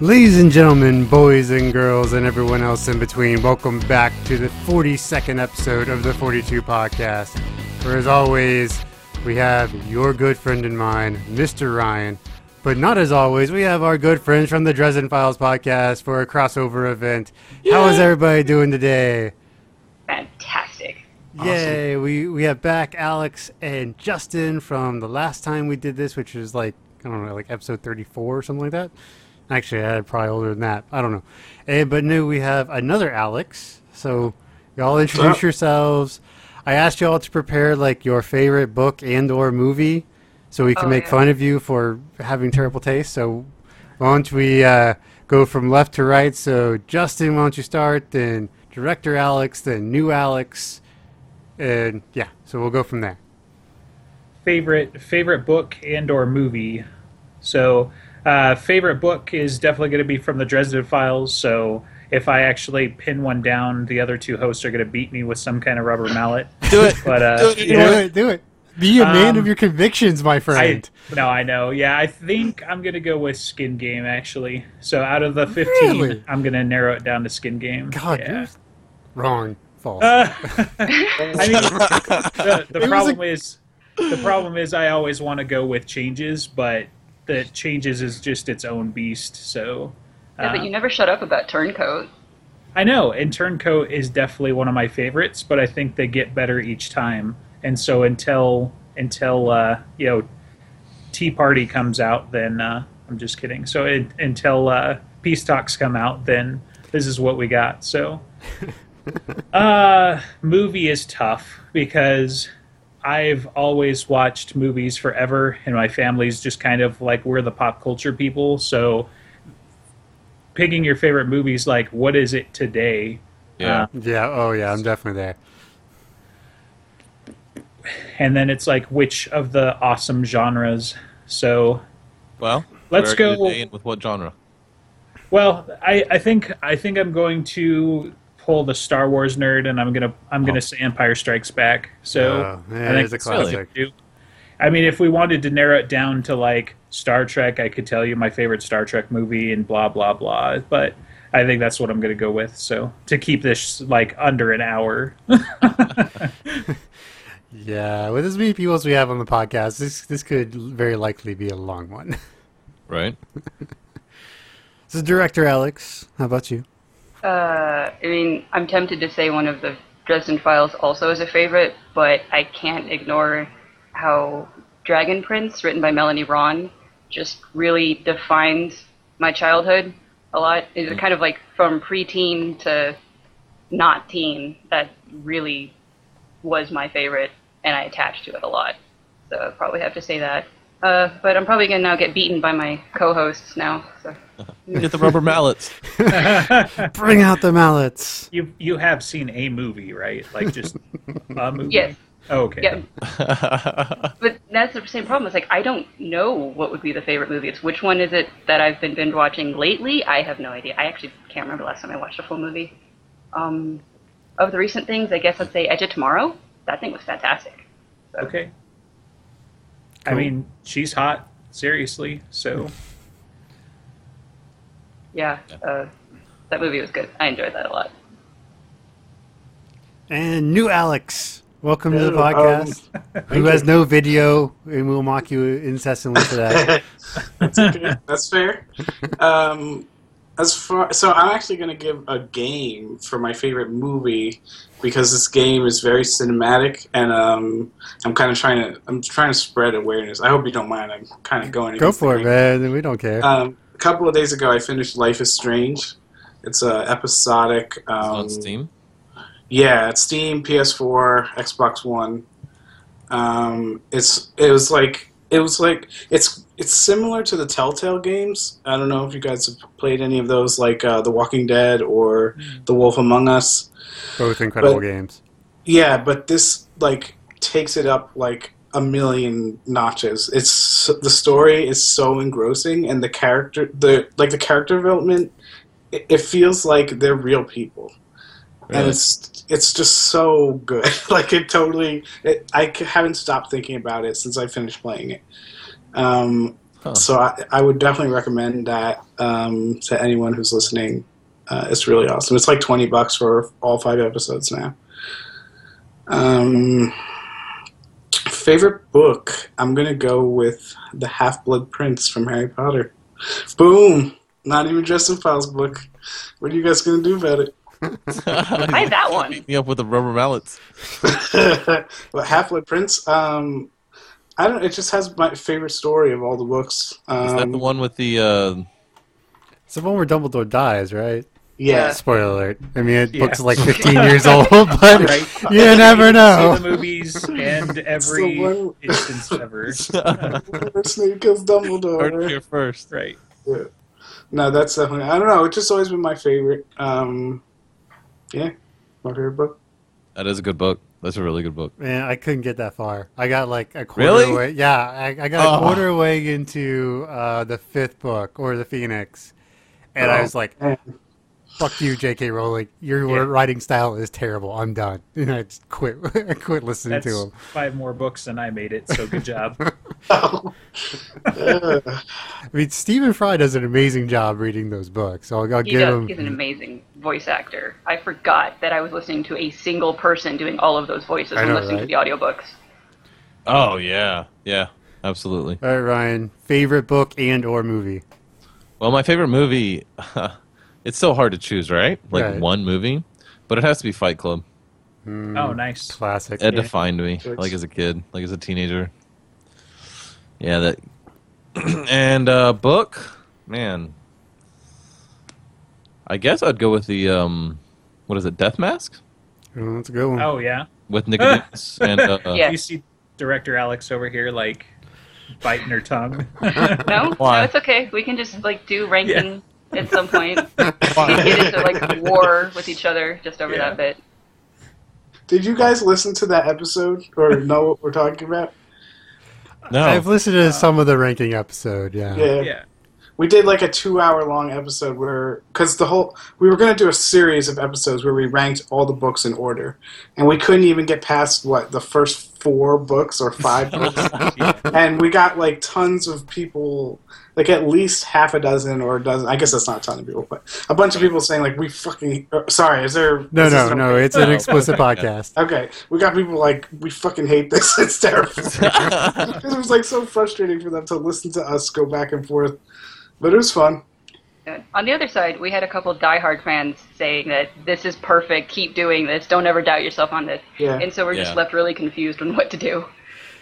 Ladies and gentlemen, boys and girls, and everyone else in between, welcome back to the 42nd episode of the 42 podcast. Where, as always, we have your good friend and mine, Mr. Ryan. But not as always, we have our good friends from the Dresden Files podcast for a crossover event. How is everybody doing today? Fantastic. Yay! We we have back Alex and Justin from the last time we did this, which was like I don't know, like episode thirty-four or something like that. Actually, I had probably older than that. I don't know. And but new, we have another Alex. So y'all introduce up? yourselves. I asked y'all to prepare like your favorite book and or movie, so we can Oh, make yeah. fun of you for having terrible taste. So why don't we uh, go from left to right? So Justin, why don't you start? Then director Alex, then new Alex, and yeah. So we'll go from there. favorite favorite book and or movie. So, uh, favorite book is definitely going to be from the Dresden Files. So, if I actually pin one down, the other two hosts are going to beat me with some kind of rubber mallet. Do it. But uh, Do it. you Do know, it, do it. Be a man Um, of your convictions, my I friend. no, I know. Yeah, I think I'm going to go with Skin Game actually. So, out of the 15, Really? I'm going to narrow it down to Skin Game. God, yeah. you're wrong. False. Uh, I mean, the, the It was problem is the problem is I always want to go with changes, but the changes is just its own beast. So Yeah, uh, but you never shut up about Turncoat. I know, and Turncoat is definitely one of my favorites, but I think they get better each time. And so until until uh, you know Tea Party comes out, then uh, I'm just kidding. So it, until uh, Peace Talks come out, then this is what we got. So uh, movie is tough because I've always watched movies forever, and my family's just kind of like we're the pop culture people. So picking your favorite movies, like what is it today? Yeah. Uh, yeah. Oh, yeah. I'm definitely there. and then it's like which of the awesome genres. So Well, Let's where are you go- with what genre? Well, I, I think I think I'm going to pull the Star Wars nerd, and I'm gonna I'm gonna Oh. say Empire Strikes Back. So Oh, yeah, I think it's a that's what I'm classic. gonna. I mean, if we wanted to narrow it down to like Star Trek, I could tell you my favorite Star Trek movie and blah blah blah. But I think that's what I'm gonna go with. So to keep this like under an hour. Yeah. With as many people as we have on the podcast, this this could very likely be a long one. Right. So, director Alex, how about you? Uh, I mean, I'm tempted to say one of the Dresden Files also is a favorite, but I can't ignore how Dragon Prince, written by Melanie Rawn, just really defined my childhood a lot. It's kind of like from preteen to not teen. That really was my favorite, and I attached to it a lot. So I probably have to say that. Uh, but I'm probably gonna now get beaten by my co-hosts now. So. Get the rubber mallets. Bring out the mallets. You you have seen a movie, right? Like just a movie. Yes. Oh, okay. Yeah, but that's the same problem. It's like I don't know what would be the favorite movie. It's which one is it that I've been binge watching lately? I have no idea. I actually can't remember the last time I watched a full movie. Um, of the recent things, I guess I'd say Edge of Tomorrow. That thing was fantastic. Okay. I mean, she's hot. Seriously. So Yeah, uh, that movie was good. I enjoyed that a lot. And new Alex, welcome to the um, podcast. Who has no video, and we'll mock you incessantly for that. That's okay. That's fair. Um, as far so, I'm actually going to give a game for my favorite movie because this game is very cinematic, and um, I'm kind of trying to I'm trying to spread awareness. I hope you don't mind. I'm kind of going. Go for it, grain. man. We don't care. Um, a couple of days ago, I finished Life is Strange. It's a episodic. It's Um, on Steam. Yeah, it's Steam, PS4, Xbox One. Um, it's it was like it was like it's it's similar to the Telltale games. I don't know if you guys have played any of those, like uh, The Walking Dead or The Wolf Among Us. Both incredible but- games. Yeah, but this like takes it up like a million notches. It's the story is so engrossing, and the character the like the character development. It, it feels like they're real people and it's it's just so good. like it totally, it, I haven't stopped thinking about it since I finished playing it. Um, So I, I would definitely recommend that um, to anyone who's listening. Uh, it's really awesome. It's like twenty bucks for all five episodes now. Um, favorite book? I'm gonna go with the Half Blood Prince from Harry Potter. Boom! Not even Justin Files book. What are you guys gonna do about it? I had that one. Beat me up with the rubber mallets. but Half Blood Prince. Um, I don't. It just has my favorite story of all the books. Um, Is that the one with the? Uh, It's the one where Dumbledore dies, right? Yeah. Spoiler alert. I mean, it Yeah. book's like 15 years old, but Right. you never See know. the movies and every one- instance ever. Snape kills heard it Dumbledore. here first. Right. Yeah. No, that's definitely. I don't know. It's just always been my favorite. Um, yeah, my favorite book. That is a good book. That's a really good book. Man, I couldn't get that far. I got like a quarter Really? way. Yeah, I, I got a Oh. quarter way into uh, the fifth book or the Phoenix, and I Oh, was like, man. "Fuck you, J.K. Rowling. Your Yeah. writing style is terrible. I'm done." And I just quit. I quit listening That's to him. five more books than I made it, so good job. Uh, I mean, Stephen Fry does an amazing job reading those books. So I'll, I'll He give does. him. He's an amazing voice actor. I forgot that I was listening to a single person doing all of those voices I when listening right? to the audiobooks. Oh yeah, yeah, absolutely. All right, Ryan. Favorite book and or movie? Well, my favorite movie. It's so hard to choose, right? Like Right. one movie, but it has to be Fight Club. Hmm, Oh, nice. classic. It Yeah. defined me, Choice. like as a kid, like as a teenager. Yeah, that. and uh, book, man. I guess I'd go with the um, what is it, Death Mask Oh, that's a good one. Oh yeah. with Nicodemus and uh, Yeah. You see director Alex over here like biting her tongue. No, Why? no, it's okay. We can just like do ranking at some point. We can get into like war with each other just over Yeah. that bit. Did you guys listen to that episode or know what we're talking about? no, I've listened to some of the ranking episode. Yeah. Yeah. yeah. We did like a two hour long episode where, because the whole, we were going to do a series of episodes where we ranked all the books in order. And we couldn't even get past, what, the first four books or five books? yeah. and we got like tons of people, like at least half a dozen or a dozen. I guess that's not a ton of people, but a bunch of people saying like we fucking. Uh, sorry, is there? No, is this no, no. okay? It's an explicit podcast. Okay, we got people like we fucking hate this. It's terrible. it was like so frustrating for them to listen to us go back and forth, but it was fun. On the other side, we had a couple diehard fans saying that this is perfect, keep doing this, don't ever doubt yourself on this. Yeah. And so we're Yeah. just left really confused on what to do.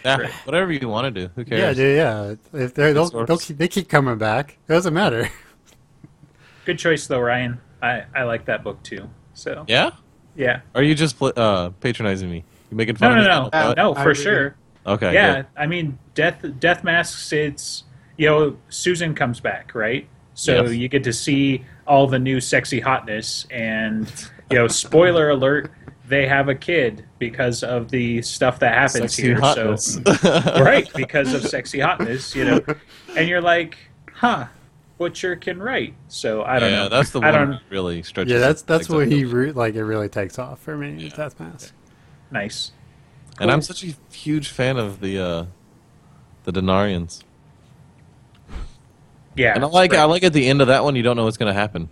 Yeah, whatever you want to do. Who Yeah, cares? dude, yeah. If they're, they'll, they'll keep, they keep coming back. It doesn't matter. Good choice though, Ryan. I, I like that book too. So Yeah? yeah. Are you just pl- uh, patronizing me? You making fun no, of me? no, Uh, no, I for agree. sure. Okay. yeah, good. I mean, death death masks. It's you know, Susan comes back, right? So Yes. you get to see all the new sexy hotness, and you know, spoiler alert, they have a kid because of the stuff that happens Sexy here. hotness. So right, because of sexy hotness, you know, and you're like, huh. Butcher can write, so I don't yeah, know. that's the I one don't. that really stretches. Yeah, that's that's takes what he those- re- like. It really takes off for me. Yeah. Death Mask. Nice. And I'm such a huge fan of the uh, the Denarians. Yeah, And I like right. I like at the end of that one you don't know what's gonna happen.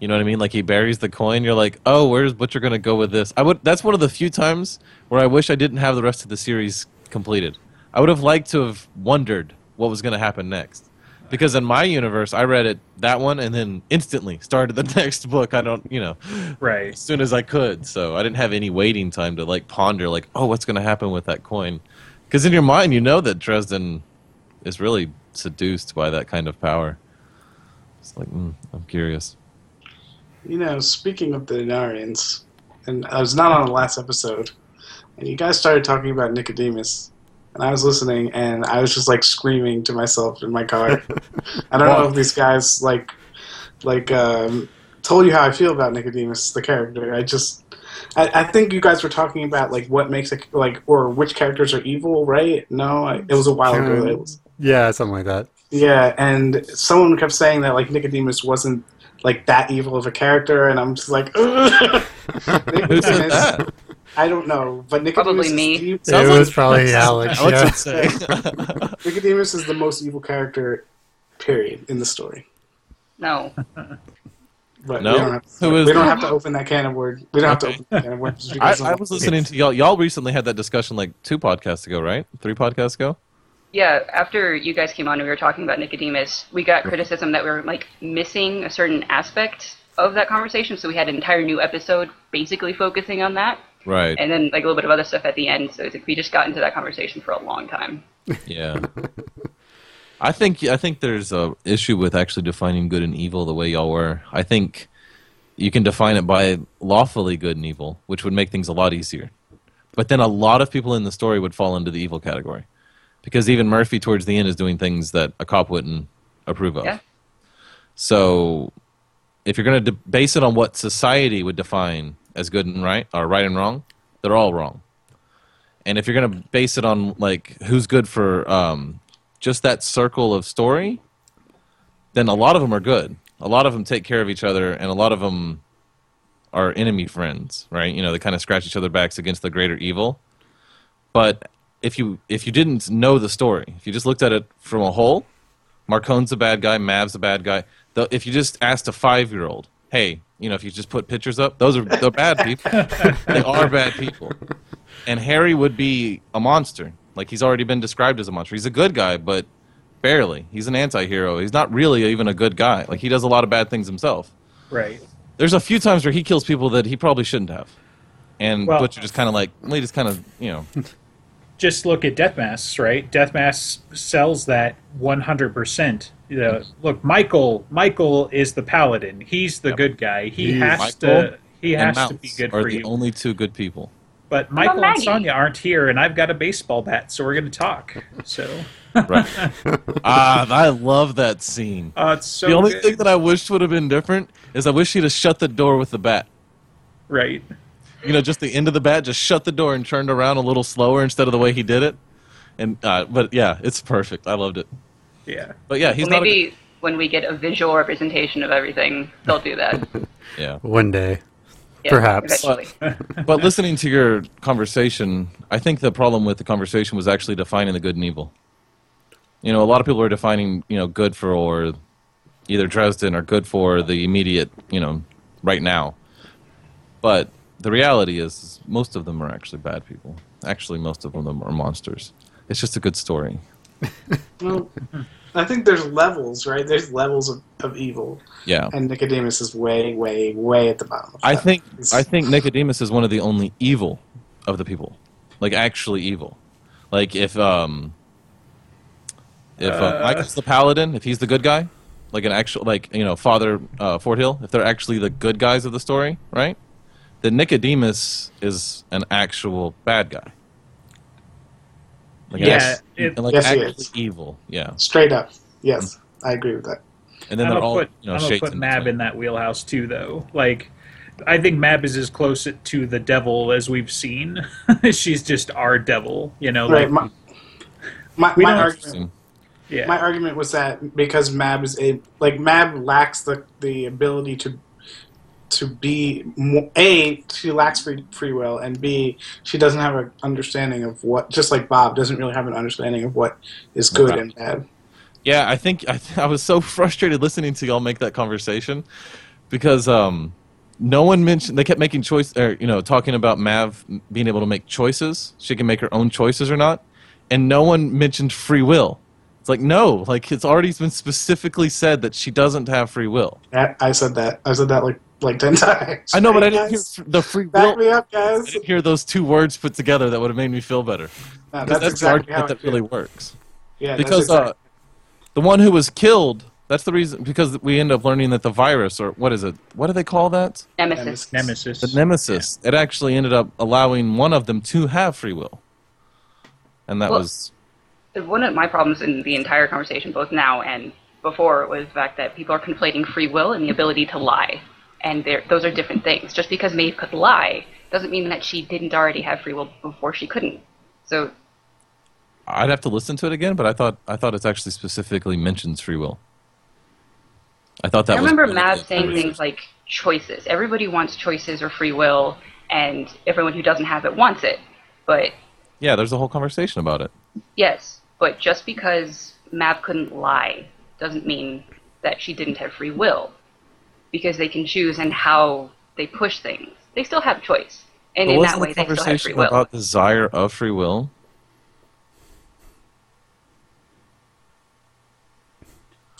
You know what I mean? Like he buries the coin, you're like, oh, where's Butcher gonna go with this? I would. That's one of the few times where I wish I didn't have the rest of the series completed. I would have liked to have wondered what was gonna happen next, because in my universe, I read it that one and then instantly started the next book. I don't, you know, right. as soon as I could. So I didn't have any waiting time to like ponder, like, oh, what's gonna happen with that coin? Because in your mind, you know that Dresden is really seduced by that kind of power. It's like, mm, I'm curious. You know, speaking of the Denarians, and I was not on the last episode, and you guys started talking about Nicodemus, and I was listening, and I was just like screaming to myself in my car. I don't know if these guys like, like, um, told you how I feel about Nicodemus, the character. I just, I, I think you guys were talking about like what makes it like, or which characters are evil, right? No, I, it was a while ago. Um, It was, Yeah, something like that. yeah, and someone kept saying that like Nicodemus wasn't like that evil of a character, and I'm just like, Who said that? I don't know, but Nicodemus Probably is me. the- It Sounds was like- probably Alex. Alex yeah. would say. Nicodemus is the most evil character, period, in the story. No. But No? we don't, have to, Who is we don't have to open that can of words. We don't have to open that can of words. I, I was listening to y'all. Y'all recently had that discussion like two podcasts ago, right? Three podcasts ago. Yeah, after you guys came on and we were talking about Nicodemus, we got criticism that we were like missing a certain aspect of that conversation, so we had an entire new episode basically focusing on that, Right. and then like a little bit of other stuff at the end. So it's like we just got into that conversation for a long time. Yeah. I think I think there's a issue with actually defining good and evil the way y'all were. I think you can define it by lawfully good and evil, which would make things a lot easier. But then a lot of people in the story would fall into the evil category. Because even Murphy towards the end is doing things that a cop wouldn't approve of. Yeah. So if you're going to de- base it on what society would define as good and right or right and wrong, they're all wrong. And if you're going to base it on like who's good for um, just that circle of story, then a lot of them are good. A lot of them take care of each other, and a lot of them are enemy friends, right? You know, they kind of scratch each other backs against the greater evil. But if you if you didn't know the story, if you just looked at it from a whole, Marcone's a bad guy, Mab's a bad guy. The, if you just asked a five year old, hey, you know, if you just put pictures up, those are they're bad people. they are bad people. And Harry would be a monster. Like he's already been described as a monster. He's a good guy, but barely. He's an anti-hero. He's not really even a good guy. Like he does a lot of bad things himself. Right. There's a few times where he kills people that he probably shouldn't have. And Well- Butcher just kind of like, well, he just kind of, you know, Just look at Death Masks, right? Death Masks sells that 100%. You know, look, Michael. Michael is the paladin. He's the Yep. good guy. He He's- has Michael to. He and has to be good are for the you. only two good people. But Michael and Maggie? Sanya aren't here, and I've got a baseball bat, so we're going to talk. So, Right. ah, I love that scene. uh, it's so the only good. thing that I wished would have been different is I wish he'd have shut the door with the bat. right. You know, just the end of the bat, just shut the door and turned around a little slower instead of the way he did it. And uh, but yeah, it's perfect. I loved it. Yeah. But yeah, he's well, not. maybe when we get a visual representation of everything, they'll do that. Yeah. One day. Yeah, Perhaps. Eventually. But listening to your conversation, I think the problem with the conversation was actually defining the good and evil. You know, a lot of people are defining, you know, good for or either Dresden or good for the immediate, you know, right now. But the reality is, is most of them are actually bad people. Actually, most of them are monsters. It's just a good story. Well, I think there's levels, right? There's levels of, of evil, Yeah. and Nicodemus is way, way, way at the bottom. Of I think It's- I think Nicodemus is one of the only evil of the people, like actually evil. Like if um if uh, Uh. Michael's the paladin, if he's the good guy, like an actual like you know Father uh, Forthill, if they're actually the good guys of the story, right? Then Nicodemus is an actual bad guy. Like Yeah, it- like Yes, he actually is. evil, yeah. straight up. Yes, I agree with that. And then I'm they're gonna all put, you know I'm gonna put Mab between. in that wheelhouse too, though. Like, I think Mab is as close to the devil as we've seen. She's just our devil, you know. Right. Like, My, my, my argument. Yeah, My argument was that because Mab is a like Mab lacks the the ability to to be a she lacks free free will and b she doesn't have an understanding of what just like Bob doesn't really have an understanding of what is good and bad. Yeah, I think I, I was so frustrated listening to y'all make that conversation because um, no one mentioned they kept making choice or you know talking about Mab being able to make choices. She can make her own choices or not, and no one mentioned free will. It's like no, like it's already been specifically said that she doesn't have free will. I said that. I said that like like ten times. I know, but I didn't hear guys, f- the free Back will. me up, guys. I didn't hear those two words put together that would have made me feel better. No, that's, that's, exactly the how argument that feel. really works. yeah, that's because exactly- uh, the one who was killed that's the reason because we end up learning that the virus or what is it what do they call that Nemesis. Nemesis. the nemesis it actually ended up allowing one of them to have free will and that Well- was One of my problems in the entire conversation, both now and before, was the fact that people are conflating free will and the ability to lie. And those are different things. Just because Maeve could lie doesn't mean that she didn't already have free will before she couldn't. So i'd have to listen to it again but i thought i thought it actually specifically mentions free will i thought that I remember one of Mab the- saying things like choices. Everybody wants choices or free will, and everyone who doesn't have it wants it. But Yeah, there's a whole conversation about it. yes, but just because Mab couldn't lie doesn't mean that she didn't have free will, because they can choose and how they push things. They still have choice, and But in wasn't that way, the they still have free conversation will. about desire of free will?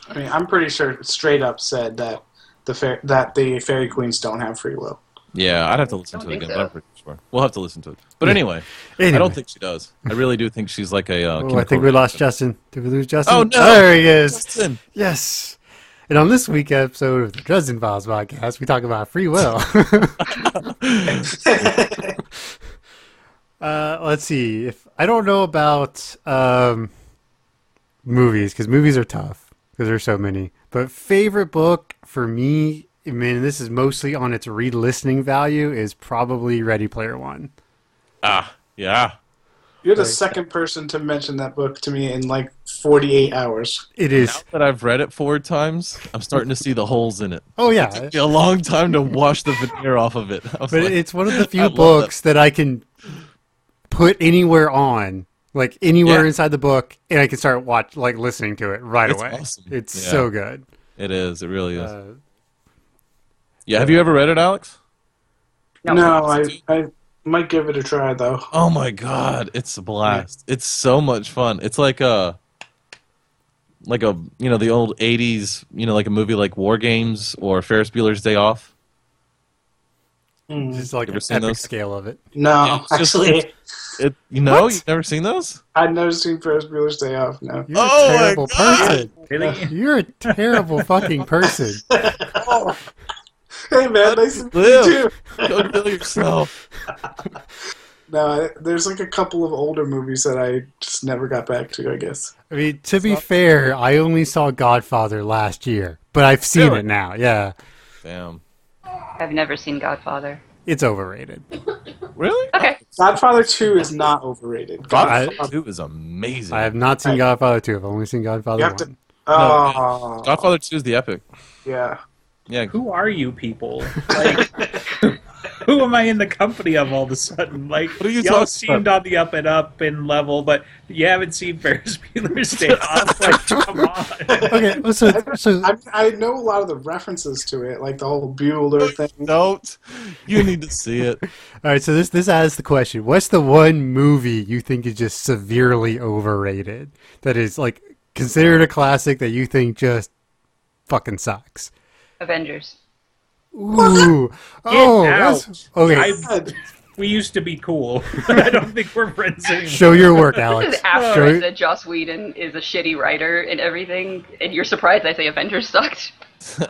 I mean, I'm pretty sure straight up said that the fa- that the fairy queens don't have free will. Yeah, I'd have to listen to it again, so. but I'm pretty sure. We'll have to listen to it. But anyway, I don't think she does. I really do think she's like a. Uh, Oh, I think we lost Justin. Did we lose Justin? Oh, no. There he is. Justin. Yes. And on this week episode of the Dresden Files podcast, we talk about free will. uh, let's see. If I don't know about um, movies, because movies are tough because there's so many. But favorite book for me, I mean, this is mostly on its re-listening value, is probably Ready Player One. Ah, yeah. You're the second person to mention that book to me in like 48 hours. It is. Now that I've read it four times, I'm starting to see the holes in it. Oh yeah. Took me a long time to wash the veneer off of it. But like, it's one of the few love books that. I can put anywhere on, like anywhere Yeah. inside the book, and I can start watch like listening to it right It's away. awesome. It's Yeah. so good. it is. It really is. Uh, yeah. Have you ever read it, Alex? No. No, I I might give it a try though. Oh my god, it's a blast. It's so much fun. It's like a like a you know the old 80s, you know like a movie like War Games or Ferris Bueller's Day Off. Mm. just like You an seen epic those? scale of it. No, Yeah, it's just- actually, It you know, What? you've never seen those? I've never seen Ferris Bueller's Day Off. No. You're Oh a terrible person. Really? You're a terrible fucking person. hey man, nice to meet you Live. too. Go kill yourself. No, I- there's like a couple of older movies that I just never got back to. I guess. I mean, to be fair, I only saw Godfather last year, but I've seen Really? it now. Yeah, Damn. I've never seen Godfather. it's overrated. Really? Okay, Godfather Two is not overrated. Godfather I- 2 is amazing. I have not seen I- Godfather two. I've only seen Godfather You have to- one. Oh, Godfather 2 is the epic. yeah. Yeah. Who are you people? Like, who am I in the company of all of a sudden? Like, What are you y'all talking seemed on the up and up in level, but you haven't seen Ferris Bueller's Day Off. Like, come on. Okay, well, so so I, I know a lot of the references to it, like the whole Bueller thing. Don't. You need to see it. All right, so this this asks the question: What's the one movie you think is just severely overrated? That is like considered a classic that you think just fucking sucks. Avengers. Ooh, oh, out. that's okay. I- We used to be cool. I don't think we're friends anymore. Show your work, This Alex. is after Show I your- said Joss Whedon is a shitty writer and everything, and you're surprised I say Avengers sucked.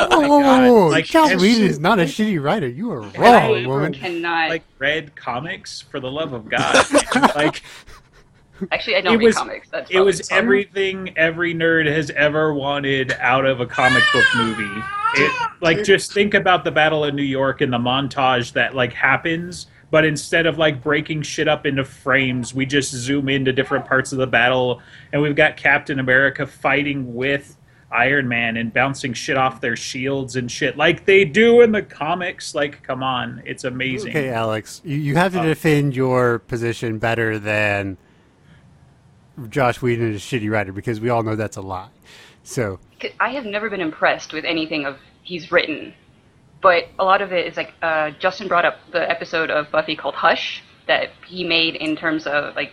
Oh, Like, Joss as- Whedon is not a shitty writer. You are I wrong, woman. cannot. Like, read comics for the love of God. like, actually, I don't it read was- comics. That's it was fun. everything every nerd has ever wanted out of a comic book movie. It, like just think about the Battle of New York and the montage that like happens, but instead of like breaking shit up into frames, we just zoom into different parts of the battle, and we've got Captain America fighting with Iron Man and bouncing shit off their shields and shit like they do in the comics. Like, come on, it's amazing. Okay, Alex, you, you have to uh, defend your position better than Joss Whedon is a shitty writer because we all know that's a lie. So I have never been impressed with anything of he's written, but a lot of it is like uh, Justin brought up the episode of Buffy called Hush that he made in terms of like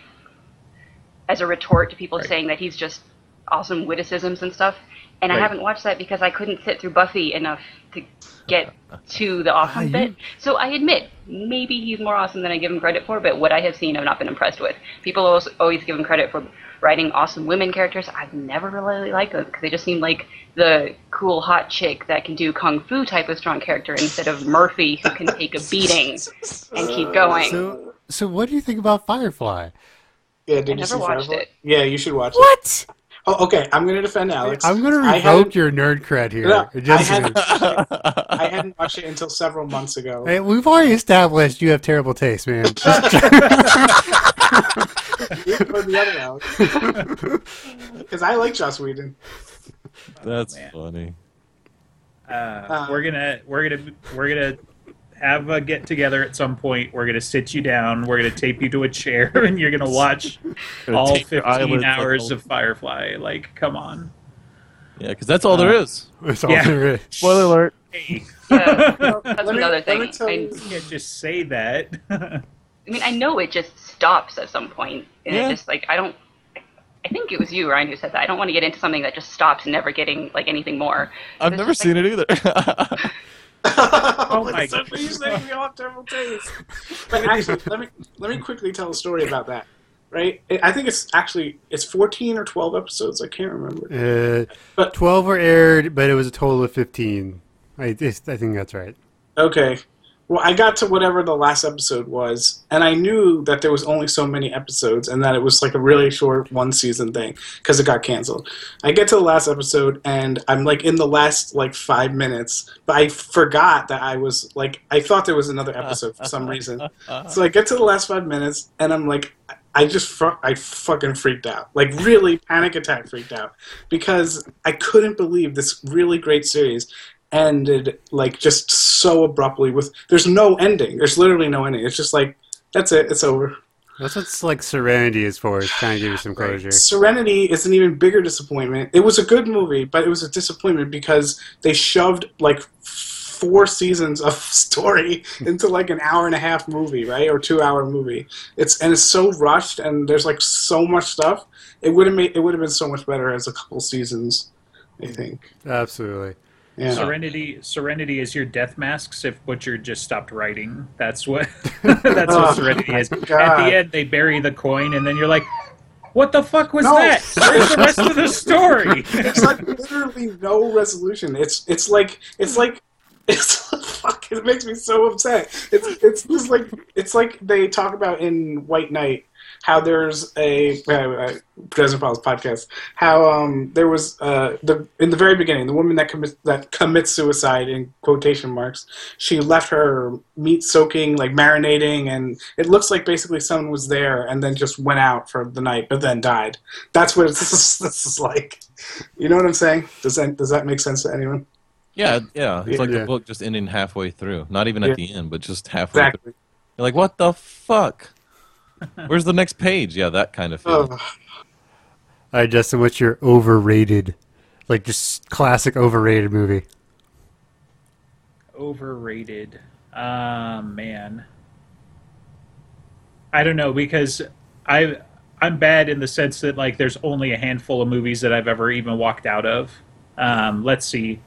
as a retort to people Right. saying that he's just awesome witticisms and stuff. And I haven't watched that because I couldn't sit through Buffy enough to get to the awesome bit. So I admit, maybe he's more awesome than I give him credit for, but what I have seen, I've not been impressed with. People always, always give him credit for writing awesome women characters. I've never really liked them because they just seem like the cool hot chick that can do kung fu type of strong character instead of Murphy who can take a beating and keep going. so, so what do you think about Firefly? Yeah, did I you never see watched Firefly? it. Yeah, you should watch it. What? Oh, okay. I'm going to defend Alex. I'm going to revoke your nerd cred here. No, Just- I hadn't, I hadn't watched it until several months ago. Hey, we've already established you have terrible taste, man. Just- or the other Alex. Because I like Joss Whedon. That's man. funny. Uh, we're gonna we're gonna we're gonna have a get together at some point. We're gonna sit you down. We're gonna tape you to a chair, and you're gonna watch Gonna all 15 eyelids like hours of Firefly. Like, come on. Yeah, because that's all there uh, is. That's all Yeah. there is. Spoiler alert. Hey, Yeah, that's me- another thing. I, you- you can't just say that. I mean, I know it just stops at some point, and Yeah. it just like I don't. I think it was you, Ryan, who said that. I don't want to get into something that just stops, never getting like anything more. I've never seen like, it either. oh my so you say we all have terrible taste. But actually, let me let me quickly tell a story about that. Right? I- I think it's actually it's 14 or 12 episodes. I can't remember. Uh, But- 12 were aired, but it was a total of 15. I, I think that's right. Okay. Well, I got to whatever the last episode was, and I knew that there was only so many episodes, and that it was like a really short one season thing because it got canceled. I get to the last episode, and I'm like in the last like five minutes, but I forgot that I was like I thought there was another episode for some reason. So I get to the last five minutes, and I'm like, I just fu- I fucking freaked out, like really panic attack freaked out because I couldn't believe this really great series ended like just so abruptly with there's no ending. There's literally no ending. It's just like that's it. It's over. That's what like Serenity is for. It's trying to give you some closure. Serenity is an even bigger disappointment. It was a good movie, but it was a disappointment because they shoved like four seasons of story into like an hour and a half movie, right, or two hour movie. It's and it's so rushed, and there's like so much stuff. It would have made it would have been so much better as a couple seasons. I think. Absolutely. Yeah. Serenity, Serenity is your death masks if Butcher just stopped writing. That's what. that's Oh, what Serenity is. Oh, At the end, they bury the coin, and then you're like, "What the fuck was No. that? Where's the rest of the story?" it's like literally no resolution. It's it's like it's like it's fuck. It makes me so upset. It's it's just like it's like they talk about in White Knight how there's a uh, Dresden Files podcast how um there was uh the in the very beginning the woman that commits that commits suicide in quotation marks she left her meat soaking like marinating and it looks like basically someone was there and then just went out for the night but then died that's what this is, this is like you know what I'm saying does that does that make sense to anyone yeah, yeah. It's like Yeah. the book just ending halfway through. Not even at Yeah. the end, but just halfway through. exactly You're like, what the fuck? Where's the next page? Yeah, that kind of feeling. oh. All right, Justin, what's your overrated, like just classic overrated movie? Overrated. Ah, man. I don't know because I I'm bad in the sense that like there's only a handful of movies that I've ever even walked out of. Um, let's see.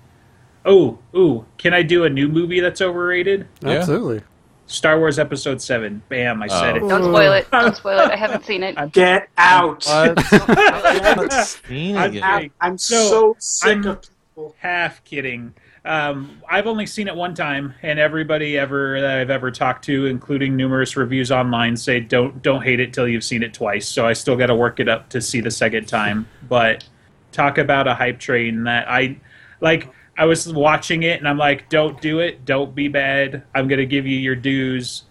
Oh, ooh, can I do a new movie that's overrated? Yeah. Absolutely. Star Wars Episode Seven. Bam! I said Oh. it. Don't spoil it. Don't spoil it. I haven't seen it. get out I haven't seen I'm it yet. I'm So, so sick I'm- of people Half kidding. Um, I've only seen it one time, and everybody ever that I've ever talked to, including numerous reviews online, say don't don't hate it till you've seen it twice. So I still got to work it up to see the second time. But talk about a hype train that I like. I was watching it, and I'm like, don't do it. Don't be bad. I'm gonna give you your dues.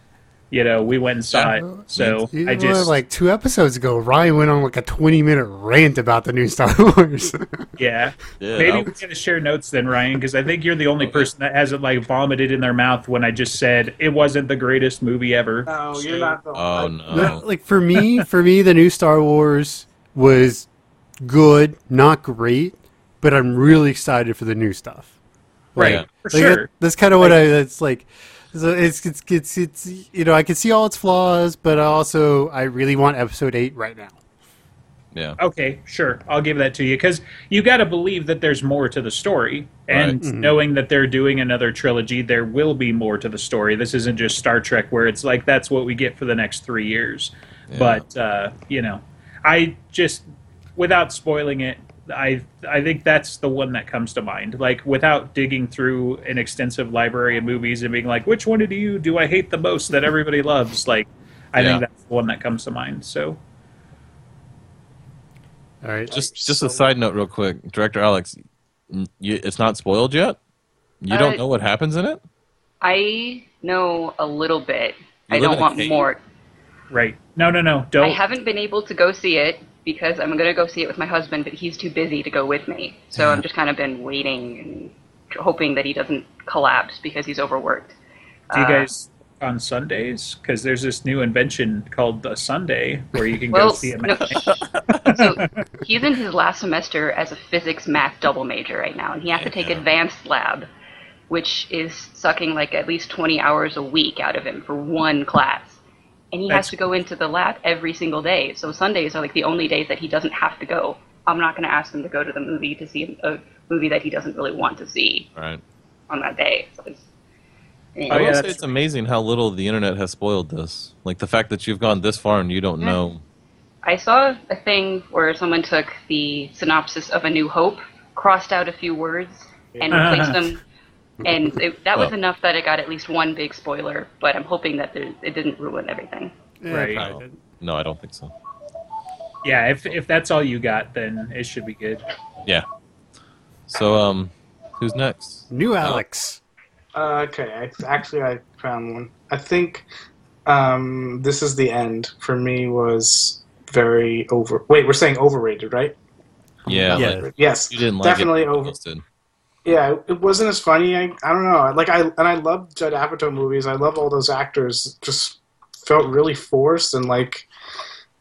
You know, we went and saw it. So You I know, just like two episodes ago, Ryan went on like a twenty-minute rant about the new Star Wars. yeah. Yeah, Maybe we're gonna share notes then, Ryan, because I think you're the only person that hasn't like vomited in their mouth when I just said it wasn't the greatest movie ever. no you're not the Oh No, no. like for me, for me, the new Star Wars was good, not great, but I'm really excited for the new stuff. Right, Yeah. for Like, sure. that- that's kind of what I. It's like. So it's, it's it's it's you know I can see all its flaws, but I also I really want Episode Eight right now. Yeah. Okay, sure. I'll give that to you because you got to believe that there's more to the story, and Right. Mhm. knowing that they're doing another trilogy, there will be more to the story. This isn't just Star Trek where it's like that's what we get for the next three years. Yeah. But uh, you know, I just without spoiling it, I I think that's the one that comes to mind. Like without digging through an extensive library of movies and being like, which one do you do I hate the most that everybody loves? Like, I Yeah. think that's the one that comes to mind. So. All right, Just just a side note, real quick, Director Alex, you, it's not spoiled yet. You don't Uh, know what happens in it. I know a little bit. You I don't want more. Right. No, no, no. Don't. I haven't been able to go see it because I'm going to go see it with my husband, but he's too busy to go with me. So Mm-hmm. I've just kind of been waiting and hoping that he doesn't collapse because he's overworked. Do you Uh, guys on Sundays? Because there's this new invention called a Sunday where you can Well, go see a no. so he's in his last semester as a physics math double major right now, and he has to take advanced lab, which is sucking like at least 20 hours a week out of him for one class. And he That's- has to go into the lab every single day. So Sundays are like the only days that he doesn't have to go. I'm not going to ask him to go to the movie to see a movie that he doesn't really want to see Right. on that day. So it's, Oh, I will yeah, say it's amazing how little the internet has spoiled this. Like the fact that you've gone this far and you don't mm-hmm. know. I saw a thing where someone took the synopsis of A New Hope, crossed out a few words, and replaced them. And it, that was Well. enough that it got at least one big spoiler, but I'm hoping that there, it didn't ruin everything. Yeah, Right. No. No, I don't think so. Yeah, if if that's all you got, then it should be good. Yeah. So, um, who's next? New Alex. Uh, okay, actually, I found one. I think um, this is the end for me. Was very over. Wait, we're saying overrated, right? Yeah. Yeah. Yes, you didn't like definitely it. over. Did. Yeah, it- it wasn't as funny. I, I don't know. Like I and I love Judd Apatow movies. I love all those actors. Just felt really forced and like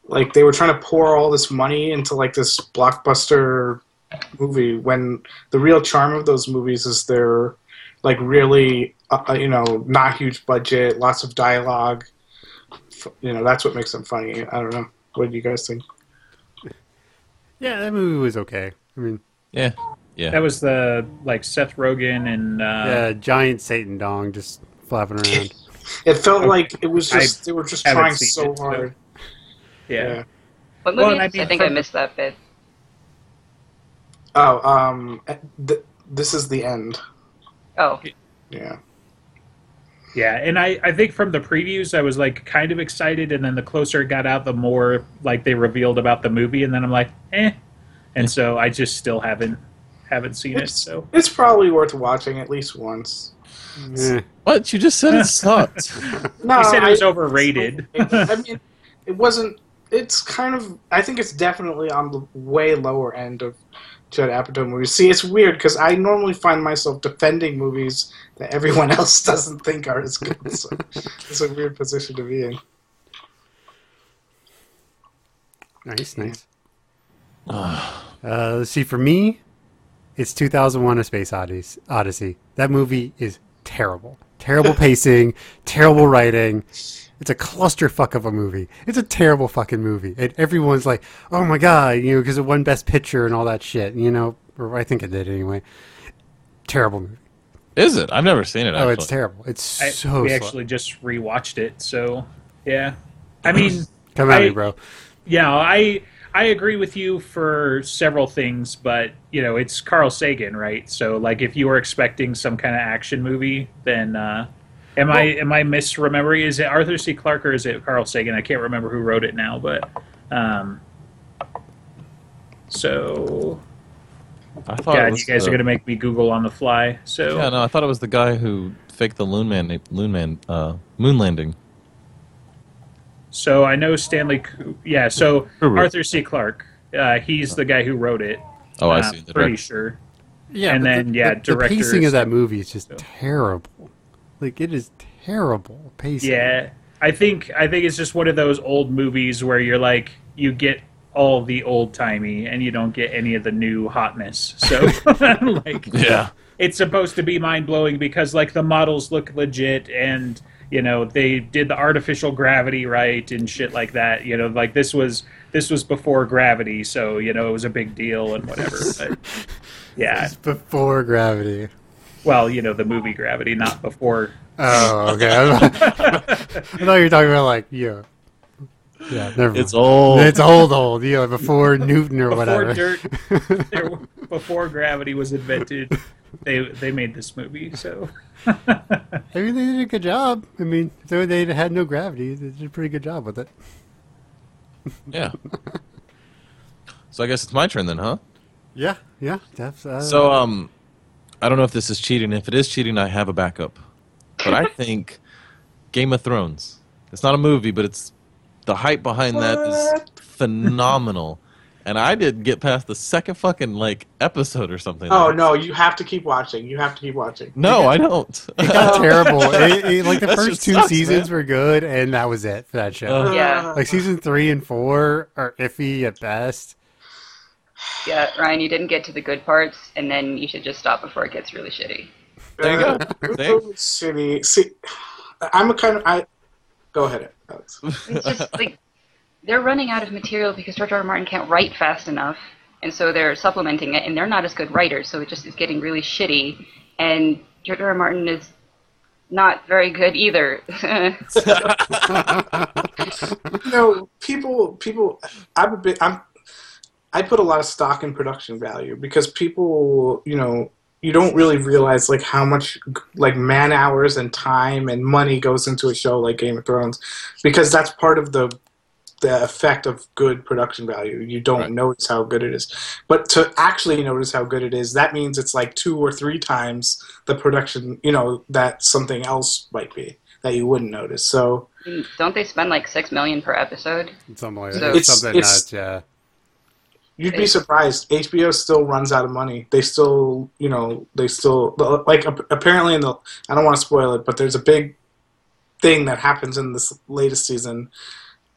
like they were trying to pour all this money into like this blockbuster movie when the real charm of those movies is they're like really uh, uh, you know not huge budget, lots of dialogue. You know that's what makes them funny. I don't know. What do you guys think? Yeah, that movie was okay. I mean, Yeah. Yeah. That was the like Seth Rogen and uh, yeah, giant Satan dong just flapping around. It felt like it was I just they were just trying seen so it, so- hard. yeah. What Well, movie? I I, mean, think for- I missed that bit. Oh, um, th- this is the end. Oh, Yeah. Yeah, and I, I think from the previews I was like kind of excited, and then the closer it got out, the more like they revealed about the movie, and then I'm like, eh, and so I just still haven't haven't seen it. So it's probably worth watching at least once. Eh. What? You just said it sucked. No, he said it was I- overrated. I mean, it wasn't. It's kind of. I think it's definitely on the way lower end of Judd Apatow movies. See, it's weird because I normally find myself defending movies that everyone else doesn't think are as good. So it's a weird position to be in. Nice, nice. uh, let's see. For me, it's 2001: A Space Odyssey. Odyssey. That movie is terrible. Terrible pacing. terrible writing. It's a clusterfuck of a movie. It's a terrible fucking movie. And everyone's like, "Oh my god," you know, because it won Best Picture and all that shit. You know, or I think it did anyway. Terrible movie. Is it? I've never seen it. Actually. Oh, it's terrible. It's I, so. we slow. actually just rewatched it, so yeah. I mean, Come at I- me, bro. yeah, I I agree with you for several things, but you know, it's Carl Sagan, right? So like, if you were expecting some kind of action movie, then uh, am I am I misremembering? Is it Arthur C. Clarke or is it Carl Sagan? I can't remember who wrote it now, but um, so I thought yeah, it you guys the- are gonna make me Google on the fly. So Yeah, no, I thought it was the guy who faked the loon man, loon man, uh, moon landing. So I know Stanley. Yeah, so Arthur C. Clarke. Uh, he's the guy who wrote it. Oh, I uh, see. The Pretty direct- sure. Yeah, and then, the, yeah, the, the pacing of that movie is just So. terrible. Like it is terrible pacing. Yeah, I think I think it's just one of those old movies where you're like you get all the old timey and you don't get any of the new hotness. So like Yeah. it's supposed to be mind blowing because like the models look legit and you know they did the artificial gravity right and shit like that. You know, like this was this was before gravity, so you know it was a big deal and whatever. But yeah, It's before gravity. well, you know the movie Gravity, not before. Oh, okay. I thought you were talking about like yeah, yeah. Never mind. It's old. It's old, old. Yeah, before Newton or Before whatever. dirt, before gravity was invented, they they made this movie. So I mean, they did a good job. I mean, so they had no gravity. They did a pretty good job with it. Yeah. So I guess it's my turn then, huh? Yeah, yeah. That's, uh, So um, I don't know if this is cheating. If it is cheating, I have a backup. But I think Game of Thrones. It's not a movie, but it's the hype behind that is phenomenal. And I didn't get past the second fucking like episode or something. Oh like- no, you have to keep watching. You have to keep watching. no, I don't. It got terrible. It, it- like the That first two sucks, seasons man. were good, and that was it for that show. Uh, Yeah. like season three and four are iffy at best. Yeah, Ryan, you didn't get to the good parts, and then you should just stop before it gets really shitty. There you go. Uh, Shitty. See, I'm a kind of I. Go ahead, Alex. It's just like they're running out of material because George R. R. Martin can't write fast enough, and so they're supplementing it, and they're not as good writers, so it just is getting really shitty. And George R. R. Martin is not very good either. you know, people, people. I'm a bit. I'm. I put a lot of stock in production value because people, you know, you don't really realize like how much like man hours and time and money goes into a show like Game of Thrones, because that's part of the the effect of good production value. You don't Right. notice how good it is, but to actually notice how good it is, that means it's like two or three times the production. You know that something else might be that you wouldn't notice. So. Don't they spend like six million per episode? Something like So- that. It's- Something it's- nuts, yeah. You'd be surprised. HBO still runs out of money. They still, you know, they still like apparently in the. I don't want to spoil it, but there's a big thing that happens in this latest season,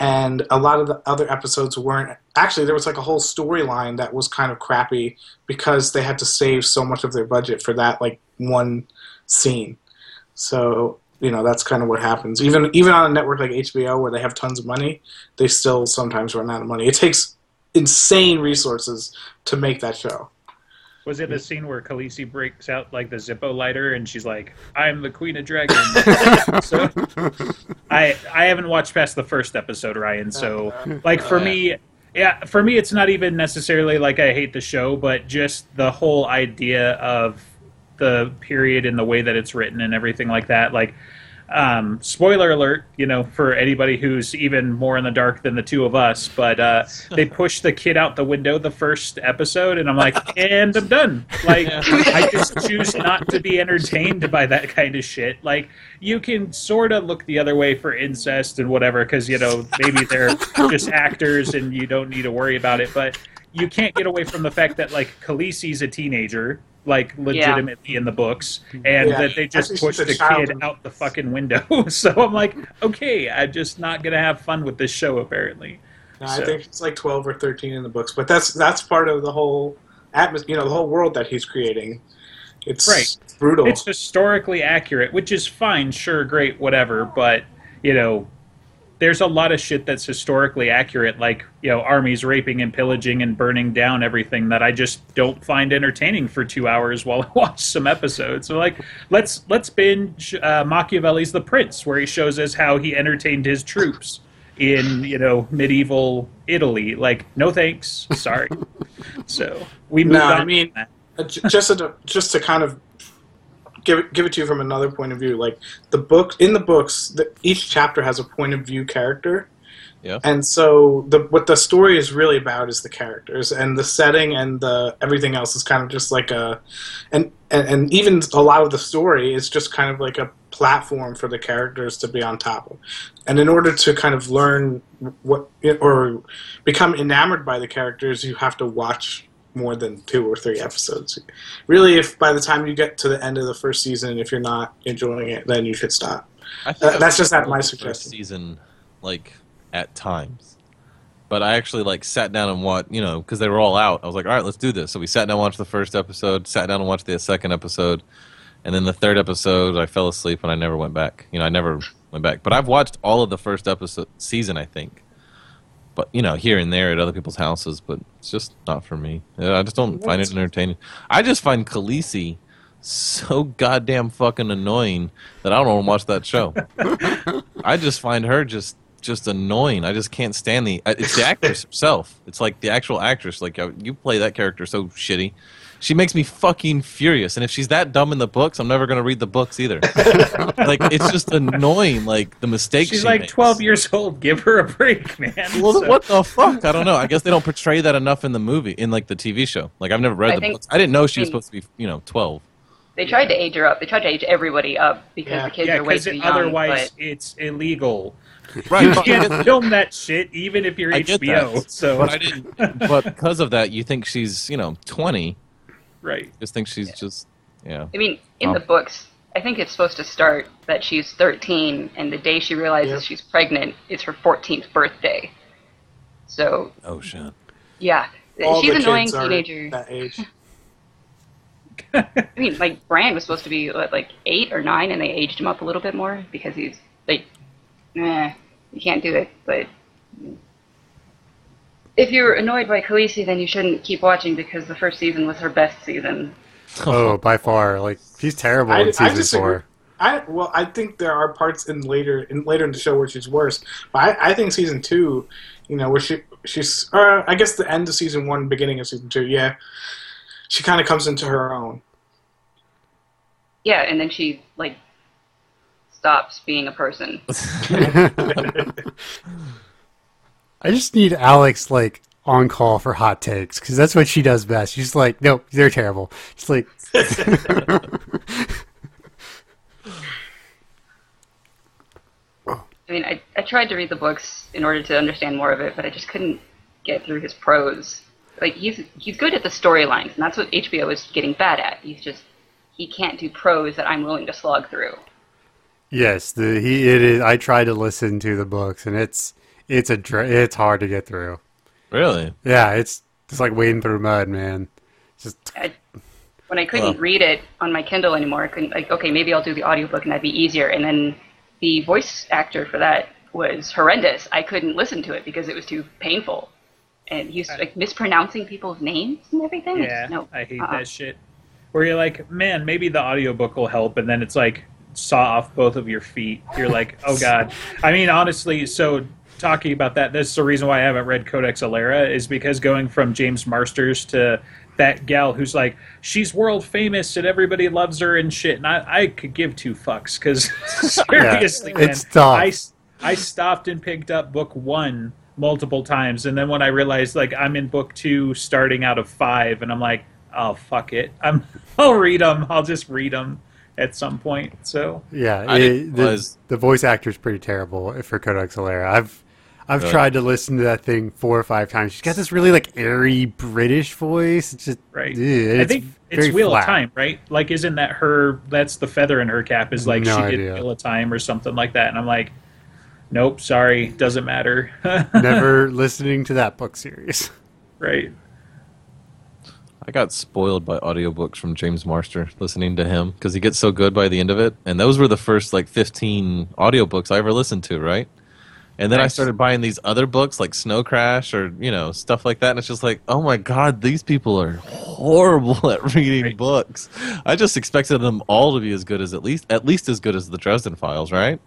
and a lot of the other episodes weren't. Actually, there was like a whole storyline that was kind of crappy because they had to save so much of their budget for that like one scene. So you know that's kind of what happens. Even even on a network like HBO where they have tons of money, they still sometimes run out of money. It takes insane resources to make that show. Was it the scene where Khaleesi breaks out like the Zippo lighter and she's like, "I'm the Queen of Dragons"? so, I I haven't watched past the first episode, Ryan. So, uh-huh. like for uh-huh. me, yeah, for me, it's not even necessarily like I hate the show, but just the whole idea of the period and the way that it's written and everything like that. Like, um, spoiler alert, you know, for anybody who's even more in the dark than the two of us, but uh, they push the kid out the window the first episode, and I'm like, and I'm done. Like, I just choose not to be entertained by that kind of shit. Like, you can sort of look the other way for incest and whatever, because, you know, maybe they're just actors and you don't need to worry about it, but you can't get away from the fact that, like, Khaleesi's a teenager. Like legitimately in the books, and Yeah. that they just pushed the kid out the fucking window. so I'm like, okay, I'm just not gonna have fun with this show apparently. Now, So- I think it's like twelve or thirteen in the books, but that's that's part of the whole atmosphere, you know, the whole world that he's creating. It's Right. brutal. It's historically accurate, which is fine, sure, great, whatever. But you know, there's a lot of shit that's historically accurate, like you know, armies raping and pillaging and burning down everything that I just don't find entertaining for two hours while I watch some episodes. So like, let's let's binge uh, Machiavelli's The Prince, where he shows us how he entertained his troops in you know medieval Italy. Like, no thanks, sorry. so we moved No, on. I mean-. Uh, just to, just to kind of give it, give it to you from another point of view. Like the book in the books the, each chapter has a point of view character. Yeah. and so the what the story is really about is the characters and the setting and the everything else is kind of just like a and and, and even a lot of the story is just kind of like a platform for the characters to be on top of. And in order to kind of learn what or become enamored by the characters you have to watch more than two or three episodes really if by the time you get to the end of the first season if you're not enjoying it then you should stop I Uh, that's just watched my suggestion. Season, like at times, but I actually like sat down and watched. You know, because they were all out. I was like, all right, let's do this. So we sat down and watched the first episode. Sat down and watched the second episode, and then the third episode, I fell asleep and I never went back. You know, I never went back. But I've watched all of the first episode season, I think. But you know, here and there at other people's houses, but it's just not for me. I just don't find it entertaining. I just find Khaleesi so goddamn fucking annoying that I don't want to watch that show. I just find her just just annoying. I just can't stand the. uh, It's the actress herself. It's like the actual actress. Like uh, you play that character so shitty. She makes me fucking furious. And if she's that dumb in the books, I'm never gonna read the books either. like it's just annoying. Like the mistakes. She's she like makes. 12 years old. Give her a break, man. Well, So- what the fuck? I don't know. I guess they don't portray that enough in the movie, in like the TV show. Like I've never read I the books. I didn't know she was supposed to be, you know, 12. They tried to age her up. They tried to age everybody up because Yeah. the kids yeah, are way because too young. otherwise but it's illegal. Right. You can't film that shit even if you're I get HBO. that. So But I didn't. But because of that, you think she's you know twenty. Right. Just think she's just yeah. I mean, in Oh. the books, I think it's supposed to start that she's 13, and the day she realizes Yep. she's pregnant is her 14th birthday. So Oh shit. yeah, All she's an annoying kids are teenager. that age. I mean, like Bran was supposed to be what, like eight or nine, and they aged him up a little bit more because he's like, eh, you can't do it. But if you're annoyed by Khaleesi, then you shouldn't keep watching because the first season was her best season. Oh, by far. Like she's terrible I- in season disagree. four. I well, I think there are parts in later in later in the show where she's worse, but I, I think season two, you know, where she she's uh, I guess the end of season one, beginning of season two, yeah, she kind of comes into her own. Yeah, and then she like stops being a person. I just need Alex like on call for hot takes because that's what she does best. She's like, nope, they're terrible. She's like, I mean, I, I tried to read the books in order to understand more of it, but I just couldn't get through his prose. Like he's he's good at the storylines, and that's what HBO is getting bad at. He's just he can't do prose that I'm willing to slog through. yes, the he it is. I tried to listen to the books and it's it's a dr- it's hard to get through. Really? Yeah, it's just like wading through mud, man. Just I, when I couldn't Well. read it on my Kindle anymore, I couldn't like okay, maybe I'll do the audiobook and that'd be easier. And then the voice actor for that was horrendous. I couldn't listen to it because it was too painful. And he's uh. like mispronouncing people's names and everything. Yeah, just, no, I hate uh-uh. that shit. Where you're like, man, maybe the audiobook will help, and then it's like saw off both of your feet. You're like, oh god. I mean, honestly, so talking about that, that's the reason why I haven't read Codex Alera is because going from James Marsters to that gal who's like, she's world famous and everybody loves her and shit, and I, I could give two fucks because seriously, man, it's tough. I, I stopped and picked up book one multiple times, and then when I realized like I'm in book two, starting out of five, and I'm like, oh fuck it, I'm I'll read them. I'll just read them at some point. So yeah, I it- didn't the, realize- the voice actor's pretty terrible for Codex Alera. I've I've Really? tried to listen to that thing four or five times. She's got this really like airy British voice. It's just right, Ugh, I think it's very Wheel flat. of Time, right? Like, isn't that her? That's the feather in her cap. Is like No she idea. did Wheel of Time or something like that, and I'm like, nope, sorry, doesn't matter. Never listening to that book series. right. I got spoiled by audiobooks from James Marster listening to him because he gets so good by the end of it. And those were the first like 15 audiobooks I ever listened to, right? And then I started buying these other books like Snow Crash or, you know, stuff like that. And it's just like, oh my God, these people are horrible at reading Right. books. I just expected them all to be as good as at least, at least as good as the Dresden Files, right?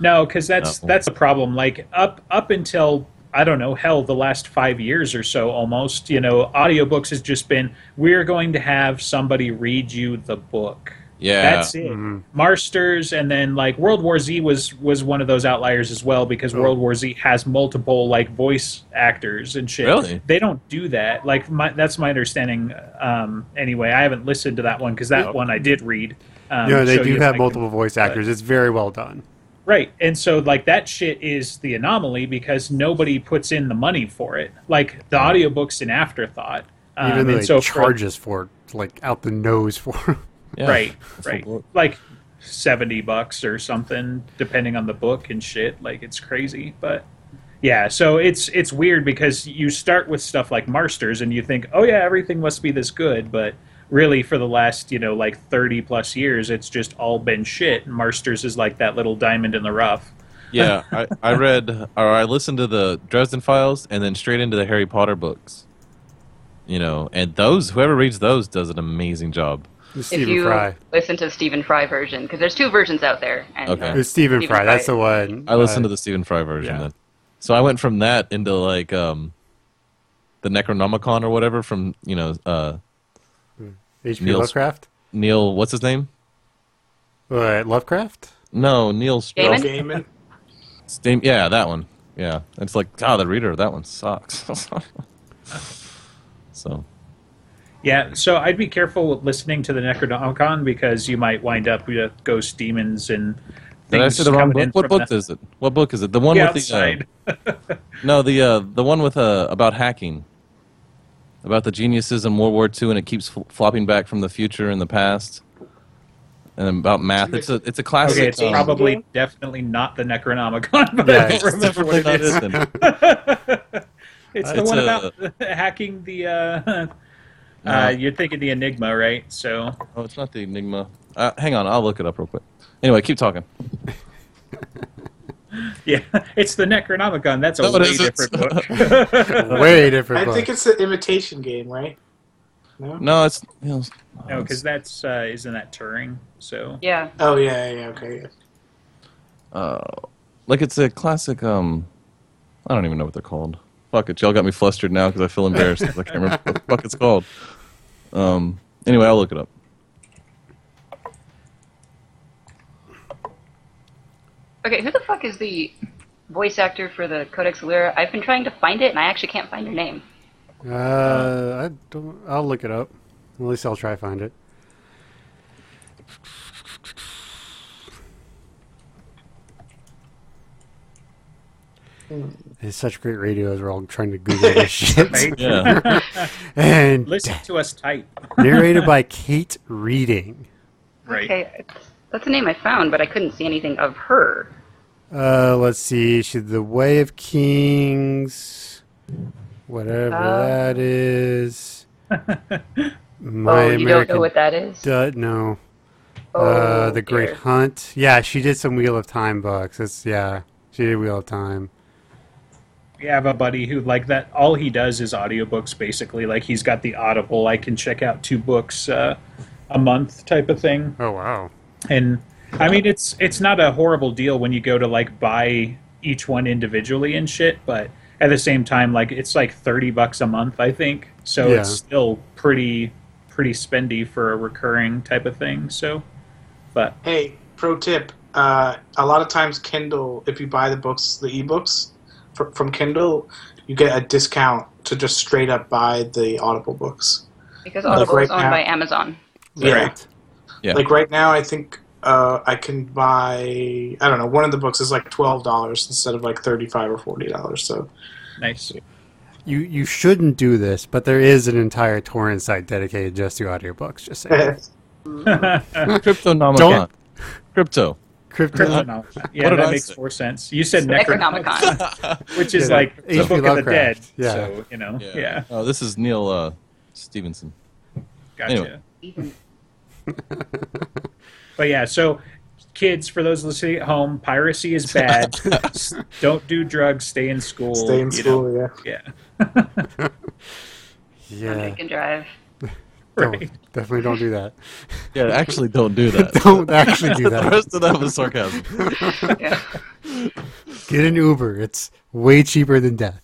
No, because that's No. that's a problem. Like up up until I don't know, hell, the last five years or so, almost. You know, audiobooks has just been we're going to have somebody read you the book. Yeah. That's it. Mhm. Marsters, and then like World War Z was was one of those outliers as well because Oh. World War Z has multiple like voice actors and shit. Really? They don't do that. Like my, that's my understanding. Um, anyway, I haven't listened to that one because that Yep. one I did read. Um, you know, they so do you- I have can- multiple voice but- actors. It's very well done. Right. And so like that shit is the anomaly because nobody puts in the money for it. Like the audiobook's an afterthought. Um, Even though and they so for- for it, like out the nose for. Yeah. right, right. Like 70 bucks or something depending on the book and shit. Like it's crazy, but yeah, so it's it's weird because you start with stuff like Marsters and you think, "Oh yeah, everything must be this good," but really for the last, you know, like 30 plus years, it's just all been shit. And Marsters is like that little diamond in the rough. Yeah, I, I read or I listened to the Dresden Files and then straight into the Harry Potter books. You know, and those whoever reads those does an amazing job. If you Fry. listen to the Stephen Fry version, because there's two versions out there. And, Okay. uh, It's Stephen, Stephen Fry. That's the one. I listened uh, to the Stephen Fry version yeah. then. So I went from that into like um the Necronomicon or whatever from, you know, uh H.P. Neil's- Lovecraft. Neil what's his name? What, Lovecraft? No, Neil Gaiman? Strauss. Gaiman. Stam- yeah, that one. Yeah. It's like, God, the reader that one sucks. so Yeah, so I'd be careful listening to the Necronomicon because you might wind up with ghost demons and Did I things say the wrong coming in book? What book the, is it? What book is it? The one the with outside. the uh, no, the uh, the one with uh, about hacking, about the geniuses in World War II, and it keeps fl- flopping back from the future and the past, and about math. It's a it's a classic. Okay, it's um, probably game? definitely not the Necronomicon, but Yeah, I it's don't remember what it Definitely is. it then. it's the It's one a- about hacking the. Uh, No. uh, you're thinking the Enigma, right? So Oh, it's not the Enigma. Uh, hang on, I'll look it up real quick. Anyway, keep talking. yeah, it's the Necronomicon. That's a No, way different book. Way different. I book. think it's the imitation game, right? No. No, it's you know, no, because that's uh, isn't that Turing? So Yeah. Oh yeah, yeah, okay. Yeah. uh, like it's a classic. Um, I don't even know what they're called. Fuck it, y'all got me flustered now because I feel embarrassed 'cause I can't remember what the fuck it's called. Um, anyway, I'll look it up. Okay, who the fuck is the voice actor for the Codex Alera? I've been trying to find it, and I actually can't find her name. Uh, I don't. I'll look it up. At least I'll try to find it. It's such great radio as we're all trying to Google this shit. Yeah, And listen to us type. narrated by Kate Reading. Right. Okay, that's a name I found, but I couldn't see anything of her. Uh, let's see. She the Way of Kings, whatever Uh. that is. My oh, you don't know what that is? Dud, no. Oh, uh, the Great dear. Hunt. Yeah, she did some Wheel of Time books. It's yeah, she did Wheel of Time. We have a buddy who like that. All he does is audiobooks, basically. Like he's got the Audible. I can check out two books uh, a month type of thing. Oh wow. And I mean, it's it's not a horrible deal when you go to like buy each one individually and shit. But at the same time, like it's like thirty bucks a month, I think. So Yeah. it's still pretty pretty spendy for a recurring type of thing. So, but Hey, pro tip: uh, a lot of times Kindle, if you buy the books, the ebooks fr- from Kindle, you get a discount to just straight up buy the Audible books. Because Like Audible right is owned now- by Amazon. Yeah. Right. Yeah. Like right now, I think uh, I can buy. I don't know. One of the books is like twelve dollars instead of like thirty-five or forty dollars. So nice. You you shouldn't do this, but there is an entire torrent site dedicated just to audiobooks. Just saying. Cryptonomicon. Don't- Crypto. Crypto. Necronomicon. Yeah, that I makes say? more sense. You said Necronomicon, Necronomicon. which is Yeah, like the H.P. Book of the Dead. Yeah. So you know, yeah, Oh, this is Neal uh, Stephenson. gotcha. Anyway. But yeah, so kids, for those listening at home, piracy is bad. Don't do drugs. Stay in school. stay in school. know. Yeah. Yeah. Yeah. Drink and drive. Don't, definitely don't do that. Yeah, actually, don't do that. Don't actually do that. the that. rest of that was sarcasm. Yeah. Get an Uber. It's way cheaper than death.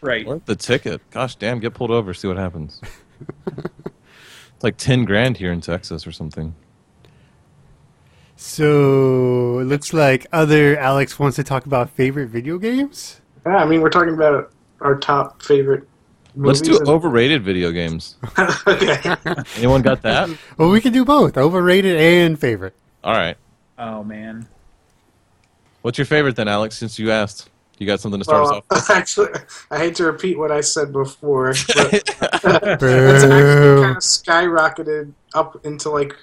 Right. Worth the ticket. Gosh damn, get pulled over, see what happens. it's like ten grand here in Texas or something. So it looks like other Alex wants to talk about favorite video games. Yeah, I mean, we're talking about our top favorite Let's movies. do overrated video games. okay. Anyone got that? Well, we can do both, overrated and favorite. All right. Oh man. What's your favorite then, Alex? Since you asked, you got something to start us off. with? actually, I hate to repeat what I said before, but uh, it's actually kind of skyrocketed up into like.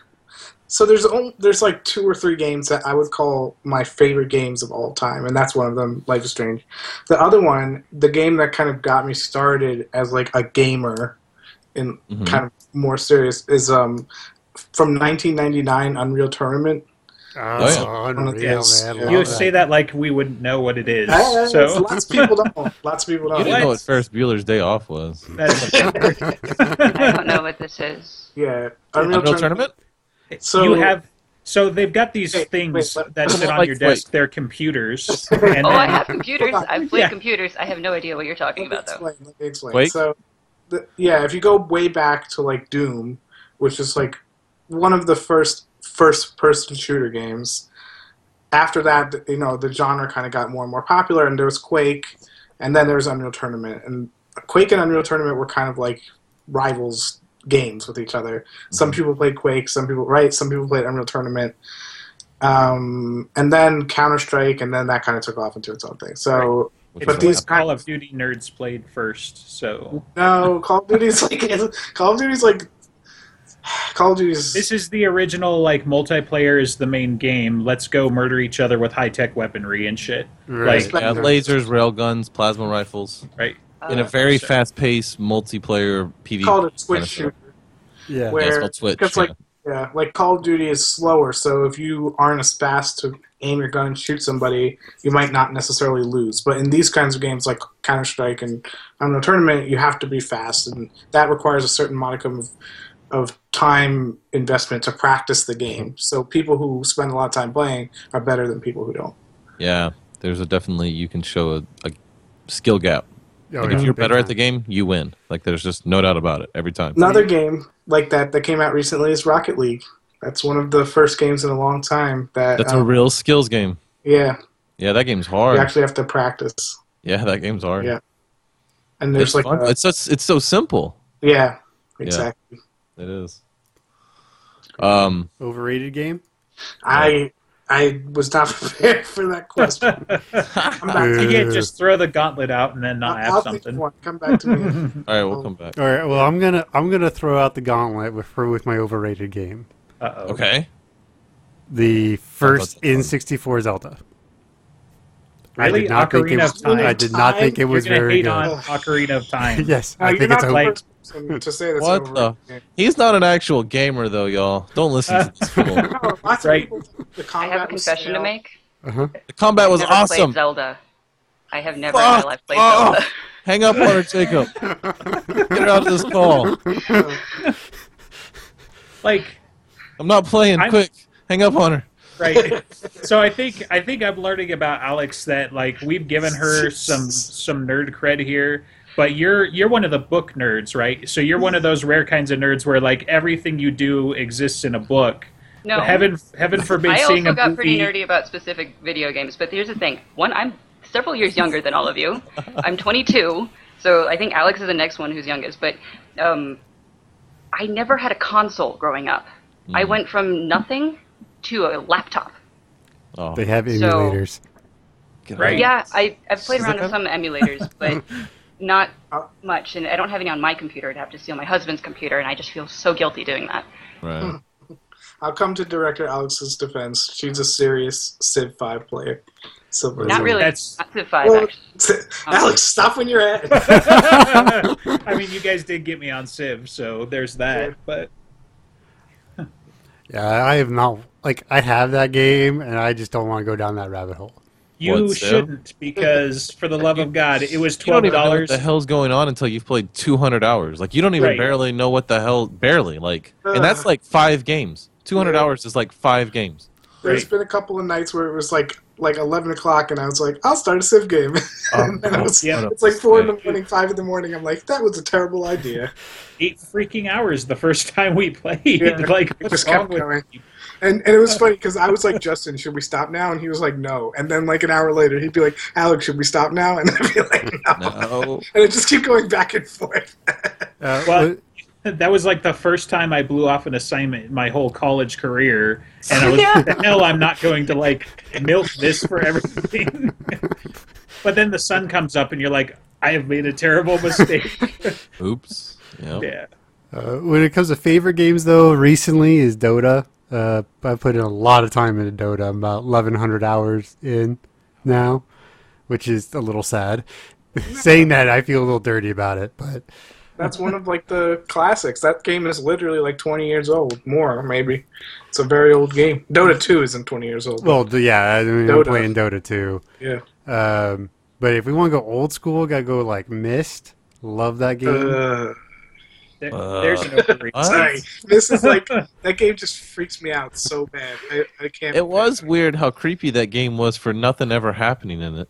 So there's only, there's like two or three games that I would call my favorite games of all time, and that's one of them, Life is Strange. The other one, the game that kind of got me started as like a gamer, in Mhm. kind of more serious, is um from 1999 Unreal Tournament. Oh, yeah. unreal, Yes. man. You You that. say that like we wouldn't know what it is. So lots of people don't. Lots of people don't. You didn't know What? what Ferris Bueller's Day Off was. I don't know what this is. Yeah, Unreal Tournament? So- you have. So they've got these Wait, things wait, that sit on Like, your wait. desk. They're computers. And Oh, I have computers. I've played Yeah. computers. I have no idea what you're talking about, though. Explain, let me explain. Quake? So, the, yeah, if you go way back to like Doom, which is like one of the first first-person shooter games. After that, you know, the genre kind of got more and more popular, and there was Quake, and then there was Unreal Tournament, and Quake and Unreal Tournament were kind of like rivals games with each other. Some people played Quake, some people right, some people played Unreal Tournament, um, and then Counter Strike, and then that kind of took off into its own thing. So. Which But is these what Call of Duty nerds played first, so no, Call of Duty's like Call of Duty's like Call of Duty's this is the original like multiplayer is the main game. Let's go murder each other with high tech weaponry and shit. Right. Like, yeah, lasers, railguns, plasma rifles, right? In a Uh, very so- fast-paced multiplayer PvP. called a kind of shooter. Yeah. Yeah, it's Where called Switch. because like yeah, like Call of Duty is slower, so if you aren't as fast to aim your gun and shoot somebody, you might not necessarily lose. But in these kinds of games like Counter Strike and Unreal Tournament, you have to be fast, and that requires a certain modicum of of time investment to practice the game. So people who spend a lot of time playing are better than people who don't. yeah, there's a definitely you can show a, a skill gap. Oh, Like yeah, if you're big better at the game, you win. Like there's just no doubt about it every time. Another game like that that came out recently is Rocket League. That's one of the first games in a long time that That's a um, real skills game. yeah Yeah, that game's hard. you actually have to practice. yeah, that game's hard. Yeah. And It's there's like fun. a- it's just, it's so simple. yeah exactly. It is. Um, Overrated game? I I was not prepared for that question. I'm You can't just throw the gauntlet out and then not I'll, have I'll something. one. Come back to me. all right, we'll come back. All right. Well, I'm gonna I'm gonna throw out the gauntlet with for with my overrated game. Uh-oh. Okay. The first that's fun. N64 Zelda. I did not think it was. of Time? I did not think it You're was very hate good. on Ocarina of Time. yes, No, I you're think not it's the a, like- to say that's What overrated. the- He's not an actual gamer though, y'all. Don't listen to this fool. No, lots Right. people, the I combat have a was confession to make. uh-huh. The combat was I've never awesome. Zelda. I have never in my life played off. Zelda. Hang up on her, Jacob. Get her out of this call. Like, I'm not playing. I'm- Quick, hang up on her. Right. so I think I think I'm learning about Alex that like we've given her some some nerd cred here, but you're you're one of the book nerds, right? So you're one of those rare kinds of nerds where like everything you do exists in a book. No. Heaven heaven forbid I seeing also a got movie. pretty nerdy about specific video games, but here's the thing. One, I'm several years younger than all of you. I'm 22, so I think Alex is the next one who's youngest. But um, I never had a console growing up. Hmm. I went from nothing to a laptop. Oh, They have emulators. get Right. Yeah, I, I've played Is around with some emulators, but not much. And I don't have any on my computer. I'd have to steal my husband's computer, and I just feel so guilty doing that. Right. I'll come to director Alex's defense. She's a serious Civ 5 player. Silver. Not really. That's- Not Civ 5, Well, actually. Alex, stop when you're at. I mean, you guys did get me on Civ, so there's that. But Yeah, I have not like I have that game, and I just don't want to go down that rabbit hole. you What, shouldn't because, for the love of God, it was You don't twelve even know what dollars. the hell's going on until you've played 200 hours. Like you don't even Right. barely know what the hell. Barely like, and that's uh, like five games. 200 Yeah. hours is like five games. There's Right. been a couple of nights where it was like like 11 o'clock, and I was like, I'll start a Civ game. and then was, yeah. it's like 4 in the morning, 5 in the morning. I'm like, that was a terrible idea. Eight freaking hours the first time we played. Yeah, like, it what's just wrong kept with going. you? And, and it was funny because I was like, Justin, should we stop now? And he was like, no. And then like an hour later, he'd be like, Alex, should we stop now? And I'd be like, no. No. And it just keep going back and forth. Uh, Well, That was like the first time I blew off an assignment in my whole college career, and I was Yeah. the hell I'm not going to like milk this for everything. but then the sun comes up, and you're like, I have made a terrible mistake. Oops. Yep. yeah. Uh, when it comes to favorite games, though, recently is Dota. Uh, I put in a lot of time into Dota. I'm about 1,100 hours in now, which is a little sad. Saying that, I feel a little dirty about it, but That's one of like the classics. That game is literally like 20 years old, more maybe. It's a very old game. Dota 2 isn't 20 years old. well, yeah, I mean, I'm playing Dota 2. yeah. Um, but if we want to go old school, gotta go like Myst. Love that game. Uh, There- Uh, there's an overrated. sorry, this is like that game just freaks me out so bad. I, I can't. It was weird how creepy that game was for nothing ever happening in it.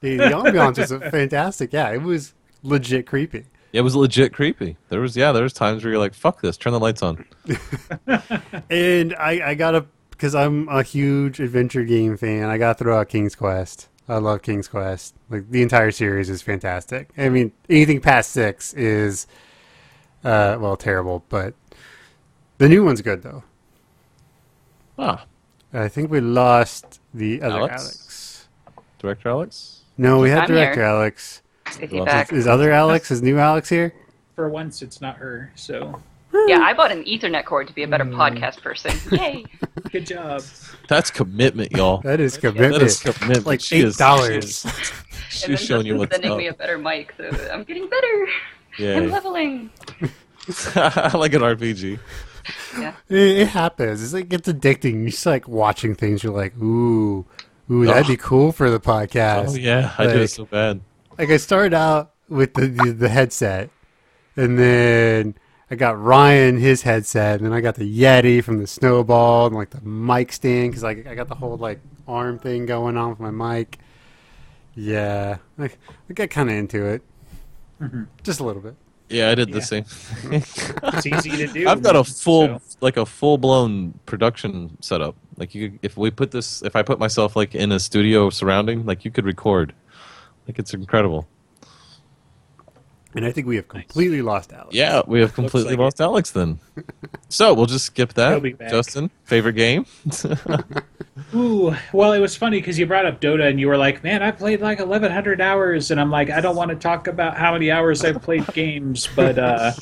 the, the ambiance was fantastic. Yeah, it was legit creepy. It was legit creepy. There was yeah, there was times where you're like, "Fuck this, turn the lights on." And I, I gotta, because I'm a huge adventure game fan, I gotta throw out King's Quest. I love King's Quest. Like the entire series is fantastic. I mean, anything past six is Uh, well, terrible, but the new one's good though. Ah, I think we lost the other Alex? Alex. director Alex. No, we had I'm director here. Alex. Is he back? Is other Alex? Is new Alex here? For once, it's not her. So Yeah, I bought an Ethernet cord to be a better Hmm. podcast person. Yay! good job. That's commitment, y'all. That is commitment. is commitment. like She eight dollars. and She's showing you Justin's what's sending up. me a better mic, so I'm getting better. I'm leveling. I like an RPG. Yeah. It, it happens. It's like it's addicting. You just like watching things. You're like, ooh, ooh, that'd be cool for the podcast. Oh yeah, I do it so bad. Like I started out with the, the the headset, and then I got Ryan his headset, and then I got the Yeti from the Snowball, and like the mic stand because like I got the whole like arm thing going on with my mic. Yeah, I, I got kind of into it, mm-hmm. just a little bit. Yeah, I did Yeah. the same. It's easy to do. I've got a full, so- like a full blown production setup. Like you, if we put this, if I put myself like in a studio surrounding, like you could record. Like it's incredible. And I think we have completely lost Alex. Yeah, we have completely like lost Alex then. so we'll just skip He'll that. be back. Justin, favorite game? Ooh, well, it was funny because you brought up Dota and you were like, "Man, I played like 1,100 hours," and I'm like, "I don't want to talk about how many hours I've played games, but uh,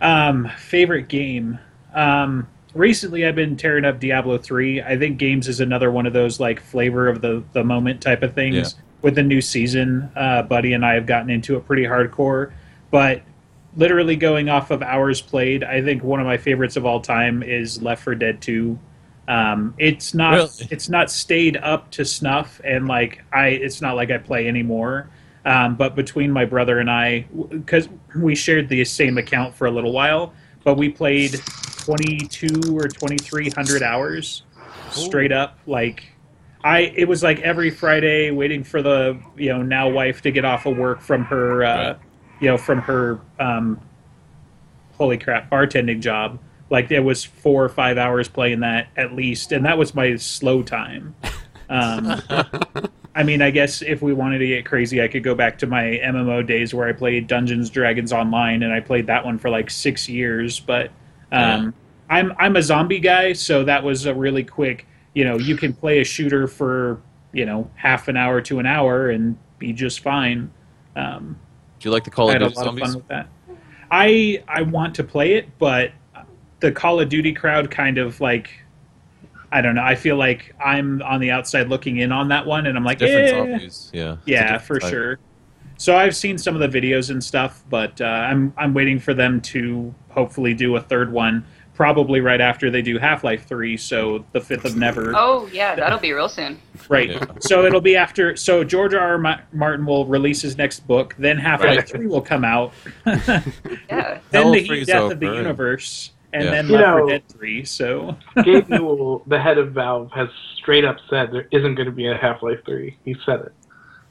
um, favorite game." Um, recently, I've been tearing up Diablo 3. I think games is another one of those like flavor of the the moment type of things. Yeah. With the new season, uh, Buddy and I have gotten into it pretty hardcore, but literally going off of hours played, I think one of my favorites of all time is Left 4 Dead 2. Um, it's not Really? it's not stayed up to snuff, and like I, it's not like I play anymore. Um, but between my brother and I, because we shared the same account for a little while, but we played twenty two or twenty three hundred hours straight up. Like I, it was like every Friday waiting for the you know now wife to get off of work from her, uh, Right. you know from her um, holy crap bartending job. Like it was four or five hours playing that at least and that was my slow time. Um, i mean i guess if we wanted to get crazy i could go back to my mmo days where i played dungeons dragons online and i played that one for like six years but um, i'm i'm a zombie guy so that was a really quick you know you can play a shooter for you know half an hour to an hour and be just fine um, Do you like the Call of Duty of zombies? fun with that. I I want to play it, but the Call of Duty crowd kind of like I don't know. I feel like I'm on the outside looking in on that one, and I'm like, eh. Yeah. Yeah, for type. sure. So I've seen some of the videos and stuff, but uh, I'm I'm waiting for them to hopefully do a third one, probably right after they do Half Life Three. So the fifth of Never. Oh yeah, that'll be real soon. Right. Yeah. So it'll be after. So George R. R. Martin will release his next book. Then Half Life Right. Three will come out. Yeah. then Hell the heat freeze death of the universe, and Yeah. then You Left 4 know- Dead Three. So Gabe Newell, the head of Valve, has straight up said there isn't going to be a Half Life 3. He said it.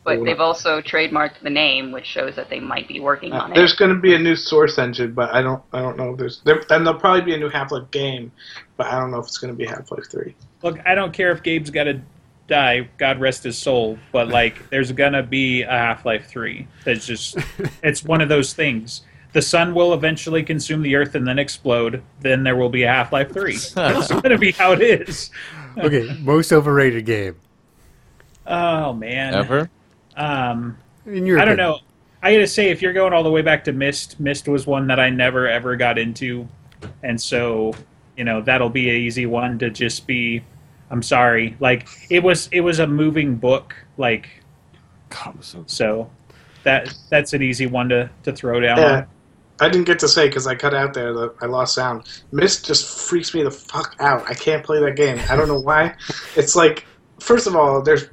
But they've also trademarked the name, which shows that they might be working Uh, on it. there's going to be a new Source engine, but I don't I don't know if there's there, and there'll probably be a new Half Life game, but I don't know if it's going to be Half Life 3. look, I don't care if Gabe's got to die. God rest his soul. But like, there's gonna be a Half Life Three. That's just it's one of those things. The sun will eventually consume the earth and then explode. Then there will be a Half Life Three. That's gonna be how it is. Okay, most overrated game. Oh man. Ever? Um. In your I don't opinion. know. I gotta say, if you're going all the way back to Myst, Myst was one that I never ever got into, and so you know that'll be an easy one to just be. I'm sorry, like it was. It was a moving book, like God, was so so. That that's an easy one to to throw down. Yeah. I didn't get to say because I cut out there. The, I lost sound. Myst just freaks me the fuck out. I can't play that game. I don't know why. It's like, first of all, there's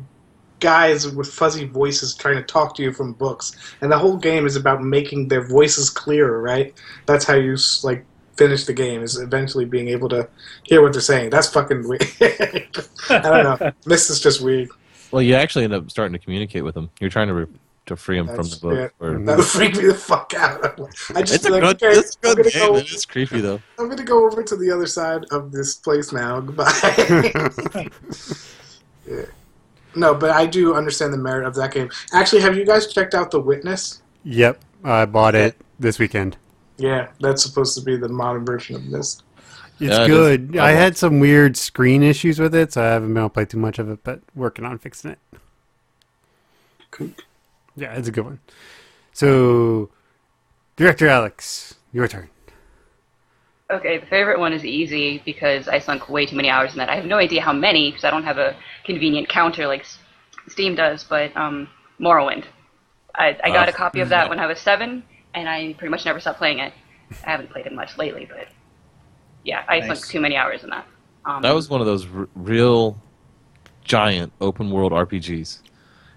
guys with fuzzy voices trying to talk to you from books, and the whole game is about making their voices clearer. Right? That's how you like finish the game. Is eventually being able to hear what they're saying. That's fucking weird. I don't know. this is just weird. Well, you actually end up starting to communicate with them. You're trying to re- to free him from the book. yeah. Or, That would freak me the fuck out. I just it's a like, good, okay, it's good game. go- It is creepy though. I'm gonna go over to the other side of this place now. Goodbye. Yeah. No, but I do understand the merit of that game. Actually, have you guys checked out The Witness? Yep, I bought it this weekend. Yeah, that's supposed to be the modern version of this. It's Yeah, it is. good. I Oh, had some weird screen issues with it, so I haven't been able to play too much of it, but working on fixing it. Yeah, it's a good one. So, Director Alex, your turn. Okay, the favorite one is easy because I sunk way too many hours in that. I have no idea how many because I don't have a convenient counter like Steam does, but um, Morrowind. I, I got Oh. a copy of that when I was seven, and I pretty much never stopped playing it. I haven't played it much lately, but yeah, I Nice. sunk too many hours in that. Um, That was one of those r- real giant open world RPGs,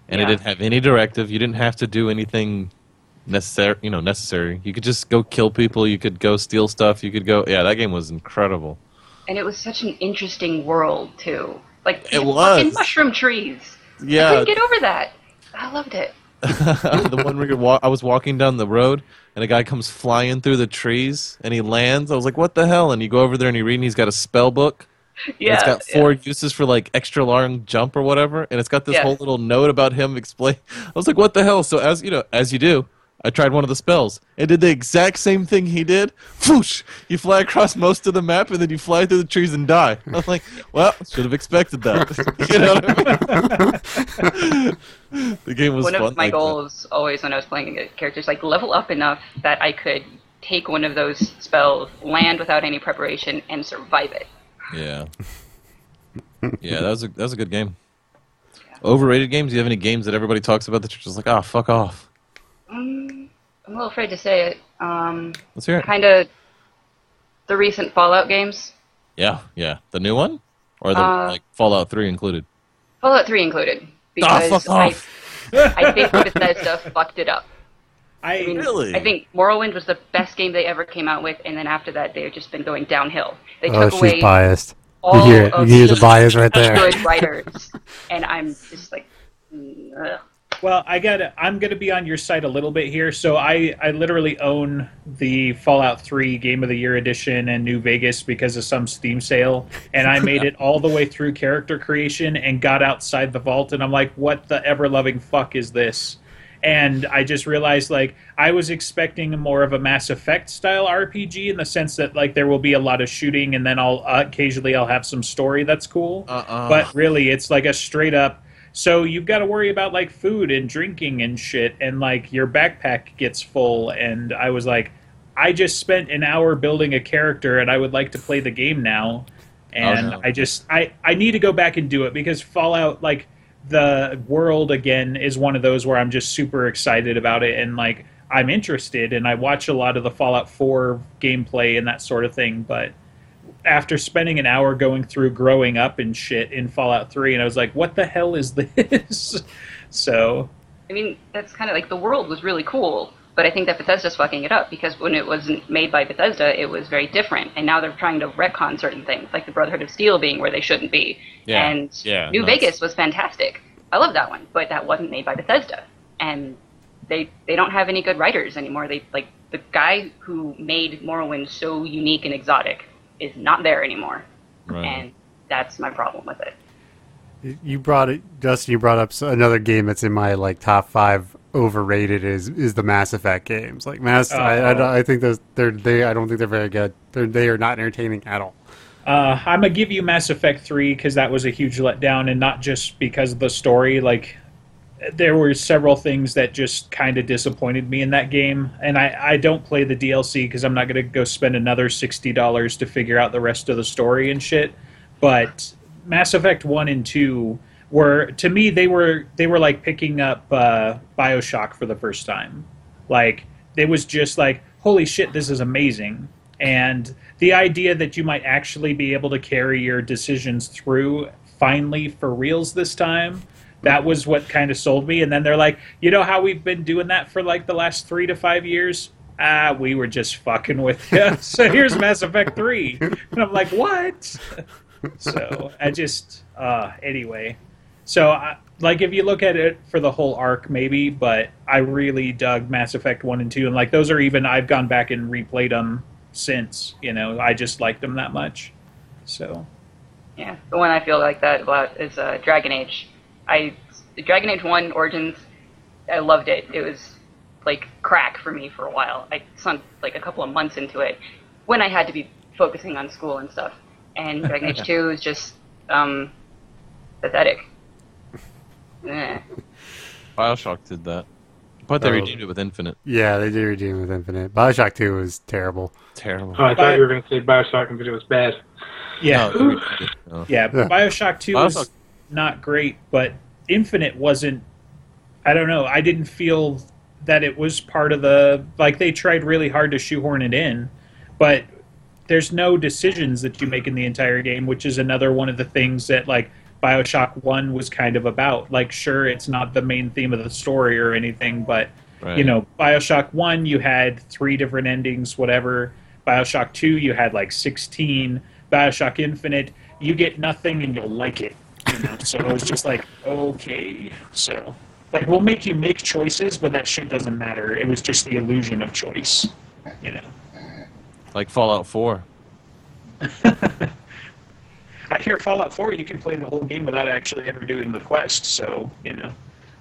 and it didn't have any directive. You didn't have to do anything necessary. You know, necessary. You could just go kill people. You could go steal stuff. You could go. Yeah, that game was incredible. and it was such an interesting world too. Like It was. fucking mushroom trees. yeah I Yeah, couldn't get over that. I loved it. the one where you wa- I was walking down the road and a guy comes flying through the trees and he lands. I was like, "What the hell?" And you go over there and you read, and he's got a spell book. Yeah, it's got four uses for like extra long jump or whatever, and it's got this Yeah. whole little note about him explain. I was like, "What the hell?" So as you know, as you do, I tried one of the spells. It did the exact same thing he did. Whoosh! You fly across most of the map, and then you fly through the trees and die. I was like, well, should have expected that. you know I mean? the game was one of my like that. goals always when I was playing a character is like level up enough that I could take one of those spells, land without any preparation, and survive it. Yeah. Yeah, that was a that was a good game. Overrated games? Do you have any games that everybody talks about that you're just like, ah, fuck off? Um, I'm a little afraid to say it. Um, Let's hear it. kind of the recent Fallout games, Yeah, yeah. The new one? Or the Uh, like Fallout 3 included? Fallout 3 included, Ah, because fuck I, off. I think Bethesda fucked it up. I, I mean, Really? I think Morrowind was the best game they ever came out with, and then after that, they've just been going downhill. They Oh, took she's away biased. You all hear it. of You hear the bias right there. good writers, and I'm just like, mm, ugh. Well, I got. I'm going to be on your side a little bit here. So I, I literally own the Fallout 3 Game of the Year edition and New Vegas because of some Steam sale, and I made it all the way through character creation and got outside the vault, and I'm like, what the ever loving fuck is this? And I just realized like I was expecting more of a Mass Effect style RPG in the sense that like there will be a lot of shooting and then I'll uh, occasionally I'll have some story that's cool. Uh-uh. But really, it's like a straight up. So you've got to worry about like food and drinking and shit, and like your backpack gets full. And I was like, I just spent an hour building a character, and I would like to play the game now. Oh, and no. I just I I need to go back and do it because Fallout like the world again is one of those where I'm just super excited about it and like I'm interested and I watch a lot of the Fallout 4 gameplay and that sort of thing, but after spending an hour going through growing up and shit in Fallout 3 and I was like, what the hell is this? so, I mean, that's kind of like the world was really cool, but I think that Bethesda's fucking it up because when it wasn't made by Bethesda, it was very different, and now they're trying to retcon certain things, like the Brotherhood of Steel being where they shouldn't be. Yeah, And yeah, New no, Vegas was fantastic. I love that one, but that wasn't made by Bethesda, and they they don't have any good writers anymore. They like the guy who made Morrowind so unique and exotic is not there anymore, Right. and that's my problem with it. You brought it, Justin. You brought up another game that's in my like top five overrated is is the Mass Effect games. Like Mass, I, I, Oh. I think those they're they. I don't think they're very good. They're they are not entertaining at all. uh, I'm gonna give you Mass Effect 3 because that was a huge letdown, and not just because of the story. Like, there were several things that just kind of disappointed me in that game, and I, I don't play the DLC because I'm not gonna go spend another sixty dollars to figure out the rest of the story and shit. But Mass Effect 1 and 2 were to me they were they were like picking up uh, BioShock for the first time. Like it was just like holy shit this is amazing. And the idea that you might actually be able to carry your decisions through finally for reals this time that was what kind of sold me and then they're like you know how we've been doing that for like the last three to five years ah we were just fucking with you so here's mass effect 3 and i'm like what so I just uh, anyway. So I, like if you look at it for the whole arc, maybe, but I really dug Mass Effect one and two, and like those are even I've gone back and replayed them since. You know, I just liked them that much. So Yeah, the one I feel like that about is uh, Dragon Age. I Dragon Age One Origins. I loved it. It was like crack for me for a while. I sunk like a couple of months into it when I had to be focusing on school and stuff. And Dragon Age Two is just um, pathetic. Eh. Bioshock did that, but they Oh. redeemed it with Infinite. Yeah, they did redeem it with Infinite. Bioshock 2 was terrible. Terrible. Oh, I thought you were going to say Bioshock Infinite was bad. Yeah, No, they. No. yeah. Yeah. Bioshock Two Bioshock- was not great, but Infinite wasn't. I don't know. I didn't feel that it was part of the like they tried really hard to shoehorn it in, but there's no decisions that you make in the entire game, which is another one of the things that like Bioshock One was kind of about. Like, sure, it's not the main theme of the story or anything, but Right. you know, Bioshock One, you had three different endings, whatever. Bioshock Two, you had like sixteen. Bioshock Infinite, you get nothing and you'll like it. You know, so it was just like okay, so like we'll make you make choices, but that shit doesn't matter. It was just the illusion of choice. You know, like Fallout 4. I hear Fallout Four, you can play the whole game without actually ever doing the quest. So you know,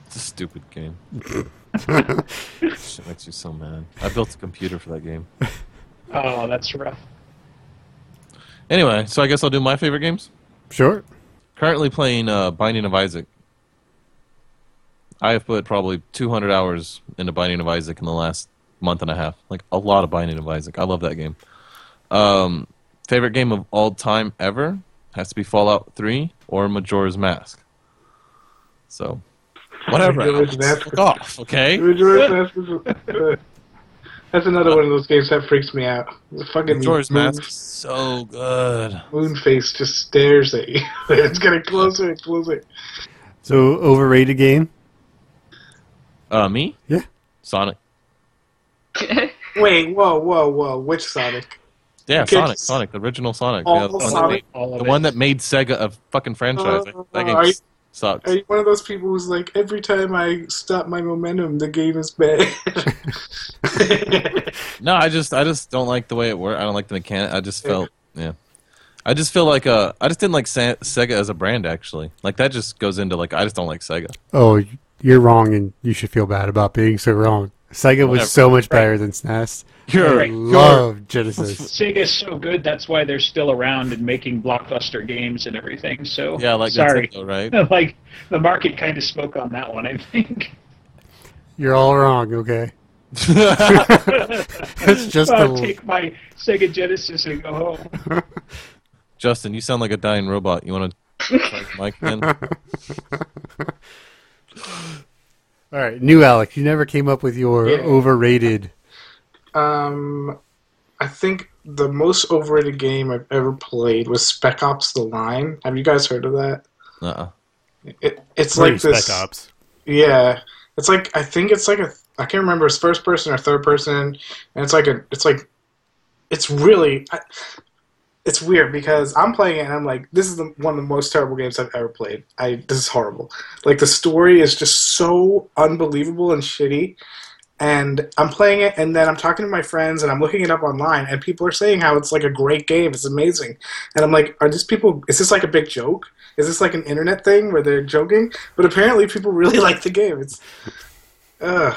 It's a stupid game. Shit makes you so mad. I built a computer for that game. oh, that's rough. Anyway, so I guess I'll do my favorite games. Sure. Currently playing uh, Binding of Isaac. I have put probably 200 hours into Binding of Isaac in the last month and a half. Like a lot of Binding of Isaac. I love that game. Um, favorite game of all time ever has to be Fallout 3 or Majora's Mask. So, whatever. Majora's Mask. fuck off, okay? Majora's Mask is- That's another one of those games that freaks me out. The fucking Majora's moon, Mask so good. moon face just stares at you. it's getting closer and closer. So, overrated game? Uh, me? Yeah. Sonic. Wait, whoa, whoa, whoa! Which Sonic? Yeah, Okay, Sonic. just- Sonic, the original Sonic. All yeah, the one, that made, All of the it. one that made Sega a fucking franchise. Uh, that game are you- sucks. Are you one of those people who's like, every time I stop my momentum, the game is bad? No, I just I just don't like the way it worked. I don't like the mechanic. I just felt yeah. I just feel like uh I just didn't like Sa- Sega as a brand actually. Like that just goes into like I just don't like Sega. Oh, you're wrong, and you should feel bad about being so wrong. Sega was Whatever. so much better than SNES. You're I Right. love Genesis. Sega's so good. That's why they're still around and making blockbuster games and everything. So yeah, like sorry, Nintendo, right? like the market kind of spoke on that one. I think. You're all wrong, okay? It's just I'll the- take my Sega Genesis and go home. Justin, you sound like a dying robot. You want to try the mic then? All right, new Alex. You never came up with your Yeah. overrated. Um, I think the most overrated game I've ever played was Spec Ops: The Line. Have you guys heard of that? Uh-uh. It, it's Pretty like this. Spec Ops. Yeah, it's like I think it's like a I can't remember it's first person or third person, and it's like a it's like it's really I, it's weird because I'm playing it and I'm like this is the, one of the most terrible games I've ever played. I this is horrible. Like the story is just so unbelievable and shitty. And I'm playing it, and then I'm talking to my friends, and I'm looking it up online, and people are saying how it's like a great game, it's amazing, and I'm like, are these people? Is this like a big joke? Is this like an internet thing where they're joking? But apparently, people really like the game. It's, uh,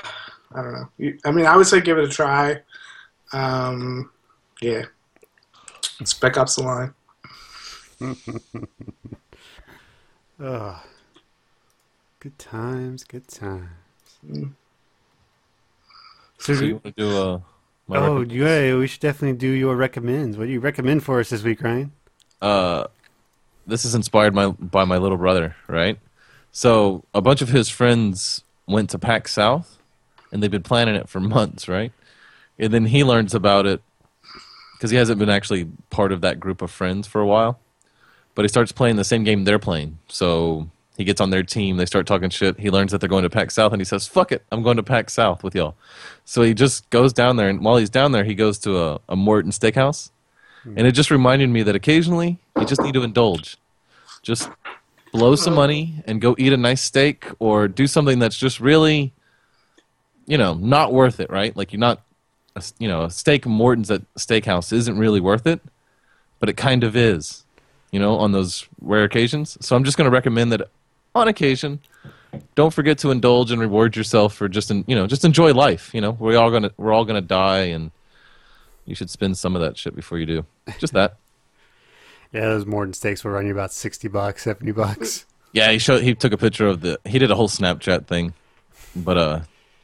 I don't know. I mean, I would say give it a try. Um, yeah. Spec Ops: The Line. Ugh. Good times, good times. So, So you want to do uh my oh, yeah, we should definitely do your recommends. What do you recommend for us this week, Ryan? uh, this is inspired my, by my little brother, right? So a bunch of his friends went to PAX South, and they've been planning it for months, right? And then he learns about it because he hasn't been actually part of that group of friends for a while. But he starts playing the same game they're playing. So he gets on their team. They start talking shit. He learns that they're going to PAX South, and he says, "Fuck it, I'm going to PAX South with y'all." So he just goes down there, and while he's down there, he goes to a, a Morton Steakhouse, hmm. and it just reminded me that occasionally you just need to indulge, just blow some money and go eat a nice steak, or do something that's just really, you know, not worth it, right? Like you're not, a, you know, a steak Morton's at Steakhouse isn't really worth it, but it kind of is, you know, on those rare occasions. So I'm just going to recommend that on occasion, don't forget to indulge and reward yourself for just you know just enjoy life. You know, we're all gonna we're all gonna die, and you should spend some of that shit before you do. Just that. Yeah, those Morton steaks will run you about sixty bucks, seventy bucks. Yeah, he showed he took a picture of the he did a whole Snapchat thing, but uh,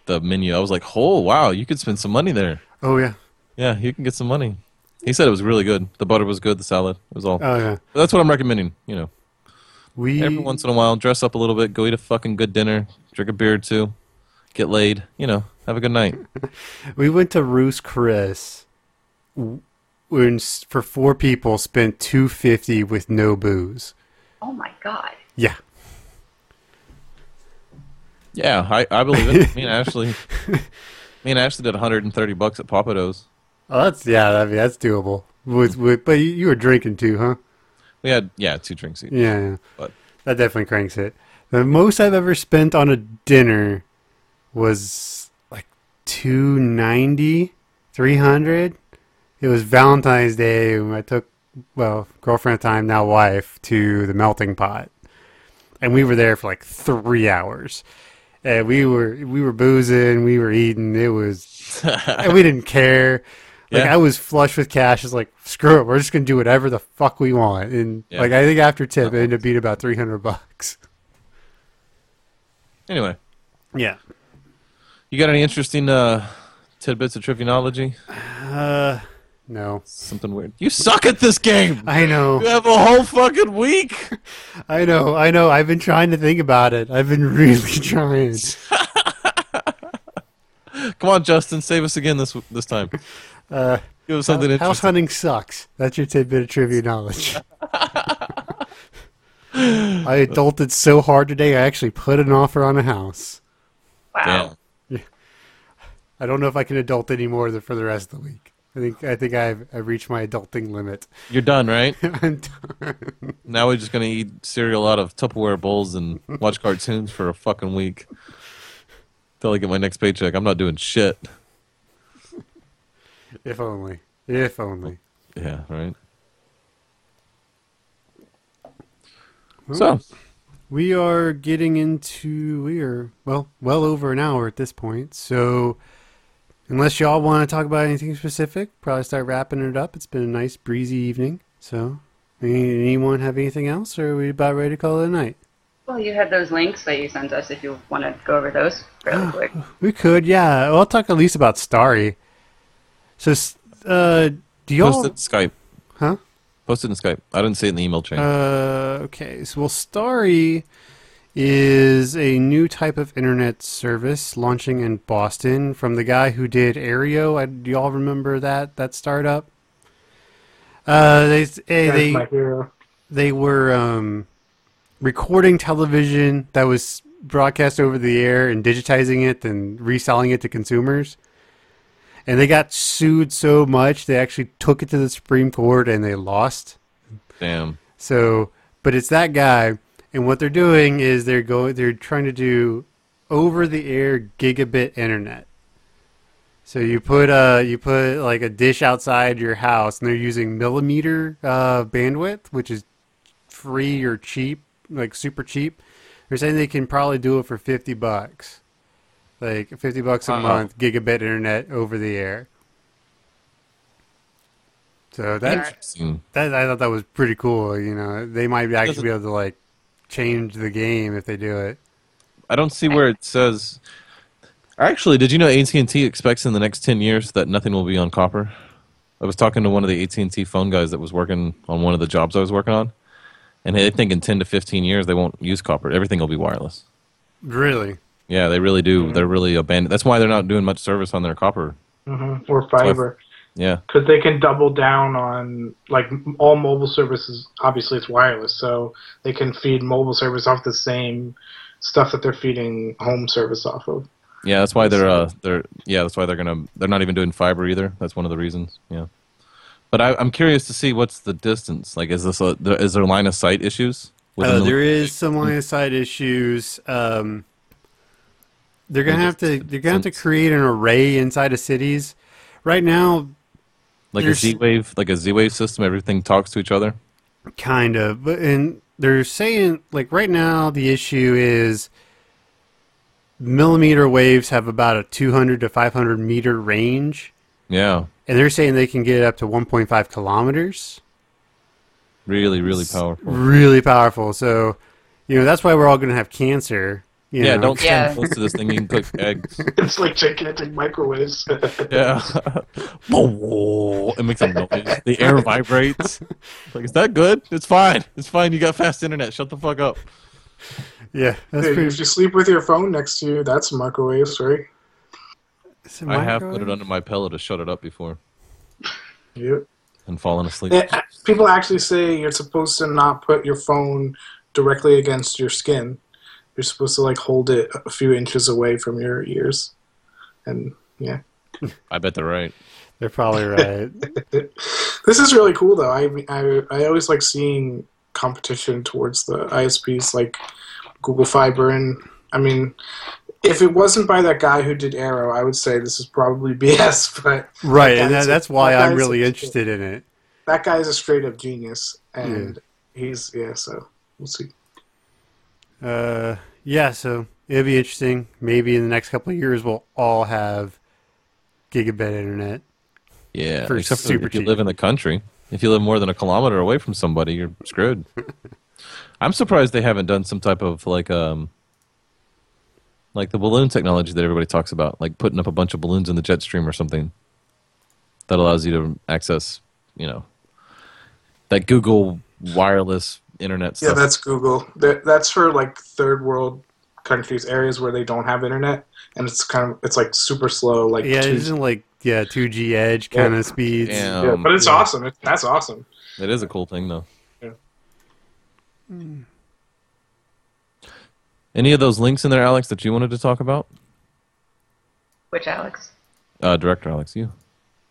the menu I was like, oh wow, you could spend some money there. Oh yeah. Yeah, you can get some money. He said it was really good. The butter was good. The salad it was all. Oh yeah. But that's what I'm recommending. You know, We every once in a while, dress up a little bit, go eat a fucking good dinner, drink a beer or two, get laid. You know, have a good night. we went to Ruth's Chris. w- When for four people spent two fifty with no booze. Oh my god. Yeah. Yeah, I, I believe it. me and Ashley, me and Ashley did 130 bucks at Pappadeaux. Oh, that's yeah. I mean, that's doable. With with, but you, you were drinking too, huh? We had yeah two drinks each. Yeah, yeah. But That definitely cranks it. The most I've ever spent on a dinner was like 290, 300. It was Valentine's Day. when I took, well, girlfriend at the time, now wife, to the melting pot. And we were there for like three hours. And we were we were boozing, we were eating. It was, and we didn't care. Like Yeah. I was flush with cash. It's like screw it, we're just gonna do whatever the fuck we want. And Yeah. like I think after tip, it ended up being about three hundred bucks. anyway, Yeah. you got any interesting uh, tidbits of trivianology? Uh, no. Something weird. You suck at this game. I know. You have a whole fucking week. I know. I know. I've been trying to think about it. I've been really trying. Come on, Justin, save us again this this time. Uh, Give us something house interesting. hunting sucks. That's your tidbit of trivia knowledge. I adulted so hard today. I actually put an offer on a house. Wow. Damn. I don't know if I can adult anymore for the rest of the week. I think I think I've I've reached my adulting limit. You're done, right? I'm done. Now we're just gonna eat cereal out of Tupperware bowls and watch cartoons for a fucking week. Till I get my next paycheck. I'm not doing shit. If only. If only. Yeah, right. So, We are getting into we are well well over an hour at this point. So unless y'all want to talk about anything specific, probably start wrapping it up. It's been a nice breezy evening. So anyone have anything else, or are we about ready to call it a night? Well, you had those links that you sent us if you want to go over those fairly quick. We could, yeah. Well, I'll talk at least about Starry. So, uh, do y'all? post it in Skype. Huh? Post it in Skype. I didn't see it in the email chain. Uh, okay. So, well, Starry is a new type of internet service launching in Boston from the guy who did Aereo. I, do y'all remember that that startup? Uh, they eh, they they were um, recording television that was broadcast over the air and digitizing it and reselling it to consumers. And they got sued so much they actually took it to the Supreme Court and they lost. Damn. So, but it's that guy, and what they're doing is they're going, they're trying to do over-the-air gigabit internet. So you put uh you put like a dish outside your house, and they're using millimeter uh, bandwidth, which is free or cheap, like super cheap. They're saying they can probably do it for fifty bucks, like fifty bucks a Wow. month, gigabit internet over the air. So that Interesting. that I thought that was pretty cool. You know, they might actually be able to like change the game if they do it. I don't see where it says. Actually, did you know AT and T expects in the next ten years that nothing will be on copper? I was talking to one of the AT and T phone guys that was working on one of the jobs I was working on, and they think in ten to fifteen years they won't use copper. Everything will be wireless. Really? Yeah, they really do. They're really abandoned. That's why they're not doing much service on their copper. hmm Or fiber. Yeah, Because they can double down on, like, all mobile services, obviously it's wireless, so they can feed mobile service off the same stuff that they're feeding home service off of. yeah. That's why they're uh they're yeah. That's why they're gonna they're not even doing fiber either. That's one of the reasons. Yeah. But I, I'm curious to see what's the distance. Like, is this a, there- is there line of sight issues? within Uh, the- there is some line of sight issues. Um, they're gonna have to they're gonna have to create an array inside of cities. Right now, like a Z wave, like a Z wave system. Everything talks to each other. kind of, but and they're saying like right now the issue is millimeter waves have about a 200 to 500 meter range, Yeah, and they're saying they can get up to 1.5 kilometers. really, really powerful. Really powerful. So, you know, that's why we're all going to have cancer. You Yeah, know? don't stand Yeah. close to this thing. You can cook eggs. It's like gigantic microwaves. Yeah. it makes a noise. The air vibrates. Like, is that good? It's fine. It's fine. You got fast internet. Shut the fuck up. Yeah, that's Dude, pretty. if you sleep with your phone next to you, that's microwaves, right? Is I have put it under my pillow to shut it up before Yep. and fallen asleep. Yeah, people actually say you're supposed to not put your phone directly against your skin. You're supposed to like hold it a few inches away from your ears. And yeah. I bet they're right. They're probably right. This is really cool though. I, I I always like seeing competition towards the ISPs like Google Fiber and I mean if it wasn't by that guy who did Aereo, I would say this is probably BS, but right, That and that, guy's- that's why that I'm really interested in it. that guy is a straight up genius and he's yeah, so we'll see. Uh, yeah, so it'll be interesting. Maybe in the next couple of years, we'll all have gigabit internet. Yeah. For Except super if you cheap. live in the country. If you live more than a kilometer away from somebody, you're screwed. I'm surprised they haven't done some type of like um like the balloon technology that everybody talks about, like putting up a bunch of balloons in the jet stream or something that allows you to access, you know, that Google wireless internet Yeah, that's Google. That's for like third world countries, areas where they don't have internet, and it's kind of it's like super slow. Like Yeah, two- isn't like yeah, 2G edge kind of speeds. Yeah. yeah, but it's yeah. awesome. It, that's awesome. It is a cool thing, though. Yeah. Any of those links in there, Alex, that you wanted to talk about? Which Alex? Uh, Director Alex, you.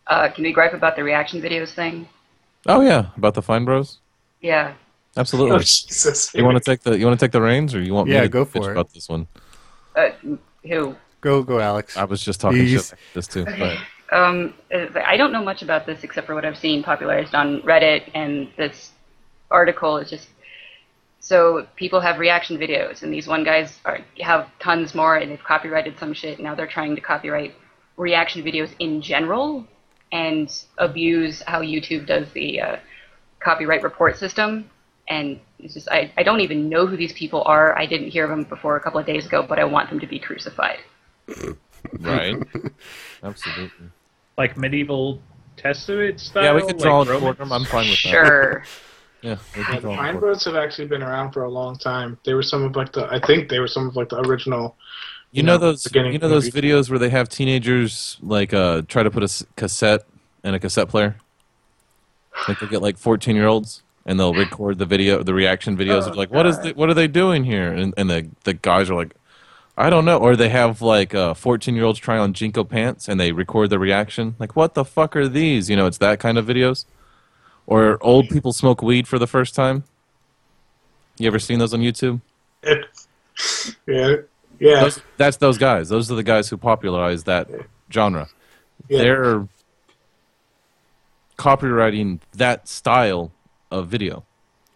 Uh, can we gripe about the reaction videos thing? Oh yeah, about the Fine Bros. Yeah. Absolutely. Oh Jesus! you want to take the you want to take the reins, or you want Yeah, me to go bitch for it. about this one? Uh, who? Go, go, Alex. I was just talking You- shit this too. But Um, uh, I don't know much about this except for what I've seen popularized on Reddit, and this article is just so people have reaction videos, and these one guys are, have tons more, and they've copyrighted some shit. Now they're trying to copyright reaction videos in general and abuse how YouTube does the uh, copyright report system. And it's just I, I don't even know who these people are. I didn't hear of them before a couple of days ago, but I want them to be crucified. right, absolutely. Like medieval Testament style. Yeah, we could draw like a Roman- courtroom. I'm fine with that. Sure. Yeah, we Yeah, can the draw a Fine courtroom. Have actually been around for a long time. They were some of like the I think they were some of like the original. You know know, those you know those videos where they have teenagers like uh try to put a cassette in a cassette player. Like they get like 14 year olds and they'll record the video, the reaction videos. Oh, of like, what is the, what are they doing here? And and the the guys are like, I don't know. Or they have like uh 14 year olds try on JNCO pants and they record the reaction. Like, what the fuck are these? You know, it's that kind of videos. Or old people smoke weed for the first time. You ever seen those on YouTube? yeah, yeah, Those, that's those guys. Those are the guys who popularized that genre. yeah. They're copywriting that style of video.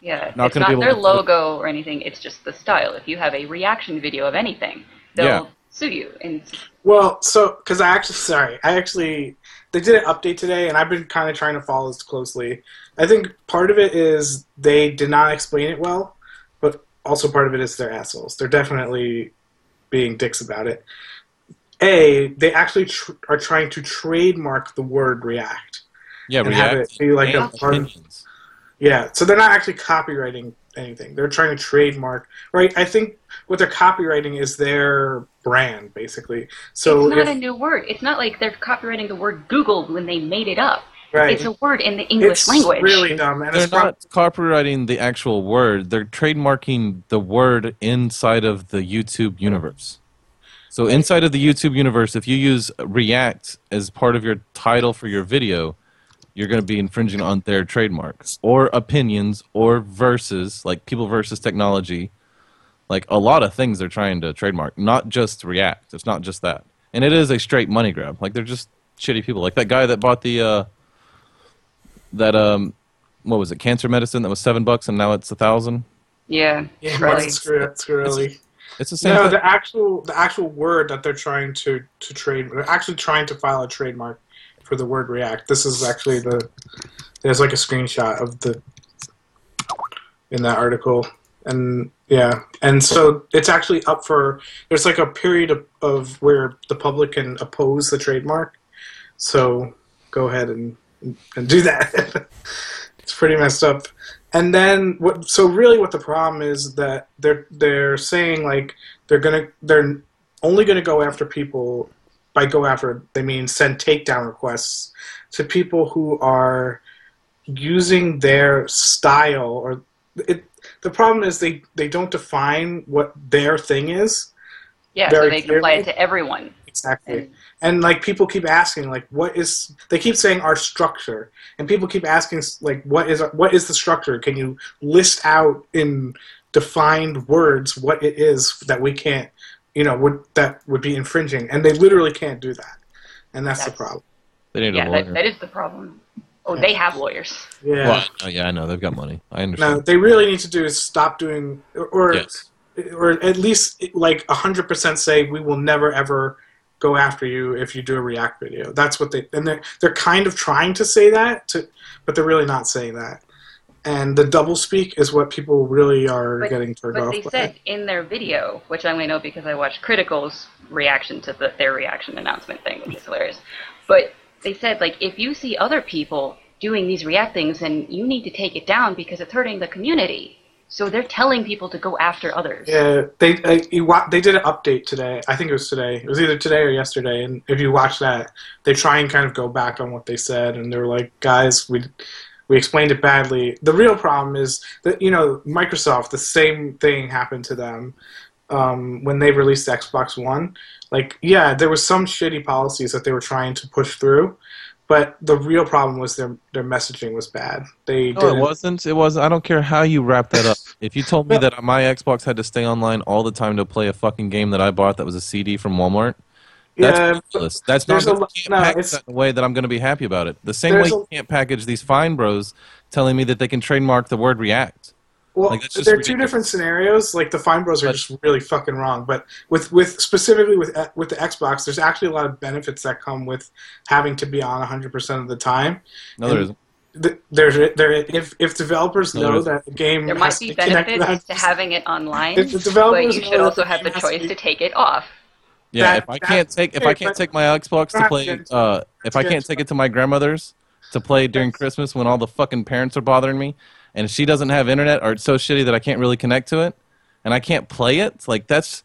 Yeah, Not it's gonna not able their to- logo or anything. It's just the style. If you have a reaction video of anything, they'll Yeah. sue you. And Well, so because I actually, sorry, I actually they did an update today, and I've been kind of trying to follow this closely. I think part of it is they did not explain it well, but also part of it is they're assholes. They're definitely being dicks about it. A, they actually tr- are trying to trademark the word React. Yeah, And have react it be like a and part of- opinions. Yeah, so they're not actually copywriting anything. They're trying to trademark, right? I think what they're copywriting is their brand, basically. So it's not if, a new word. It's not like they're copywriting the word Google when they made it up. right, It's a word in the English language. it's language. really dumb, and They're it's prob- not copywriting the actual word. They're trademarking the word inside of the YouTube universe. So inside of the YouTube universe, if you use React as part of your title for your video, you're going to be infringing on their trademarks or opinions or verses, like people versus technology. Like a lot of things they're trying to trademark, not just React. It's not just that. And it is a straight money grab. Like they're just shitty people. Like that guy that bought the uh that um what was it, cancer medicine that was seven bucks and now it's a thousand? Yeah, Yeah, really. Martin Scur- Shkreli. It's the same. No, thing. the actual the actual word that they're trying to to trade. They're actually trying to file a trademark for the word React. This is actually the. There's like a screenshot of the. In that article, and yeah, and so it's actually up for. There's like a period of, of where the public can oppose the trademark. So go ahead and and do that. it's pretty messed up. And then what? So really, what the problem is that they're they're saying like they're gonna they're only gonna go after people. By go after, they mean send takedown requests to people who are using their style or it. The problem is they they don't define what their thing is Yeah, so they can apply it to everyone. exactly. And and like people keep asking like what is they keep saying our structure and people keep asking like what is what is the structure can you list out in defined words what it is that we can't you know would that would be infringing and they literally can't do that and that's, the problem they need a yeah, lawyer. that, that is the problem. Oh, they have lawyers. yeah Well, oh, yeah, I know they've got money. I understand. no they really need to do is stop doing or or, Yes. or at least like 100% say we will never ever go after you if you do a react video that's what they and they're, they're kind of trying to say that to, but they're really not saying that and the double speak is what people really are But- getting turned But off they by. said in their video, which I only know because I watched Critical's reaction to the, their reaction announcement thing, which is hilarious. But they said like if you see other people doing these react things, then you need to take it down because it's hurting the community. So they're telling people to go after others. Yeah, they uh, they did an update today. I think it was today. It was either today or yesterday. And if you watch that, they try and kind of go back on what they said, and they're like, "Guys, we we explained it badly." The real problem is that you know Microsoft. The same thing happened to them um, when they released Xbox One. Like, yeah, there was some shitty policies that they were trying to push through, but the real problem was their their messaging was bad. They No, didn't- it wasn't. It was. I don't care how you wrap that up. If you told me that my Xbox had to stay online all the time to play a fucking game that I bought that was a CD from Walmart, that's yeah. That's not. there's a can't no, package it's- that in a way that I'm going to be happy about it. The same way There's you can't package these fine bros telling me that they can trademark the word React. Well, Like, there are two different scenarios. Like the Fine Bros are But- just really fucking wrong. But with with specifically with uh, with the Xbox, there's actually a lot of benefits that come with having to be on 100 percent of the time. No, there And- isn't. Th- There's there if if developers No, know isn't. that the game There has might be benefits to 100%, having it online, If the developers but you should also have the game has to choice be- to take it off. Yeah, that- if I can't take if I can't take my Xbox to play uh if I can't take it to my grandmother's to play during Christmas when all the fucking parents are bothering me and she doesn't have internet or it's so shitty that I can't really connect to it and I can't play it, like that's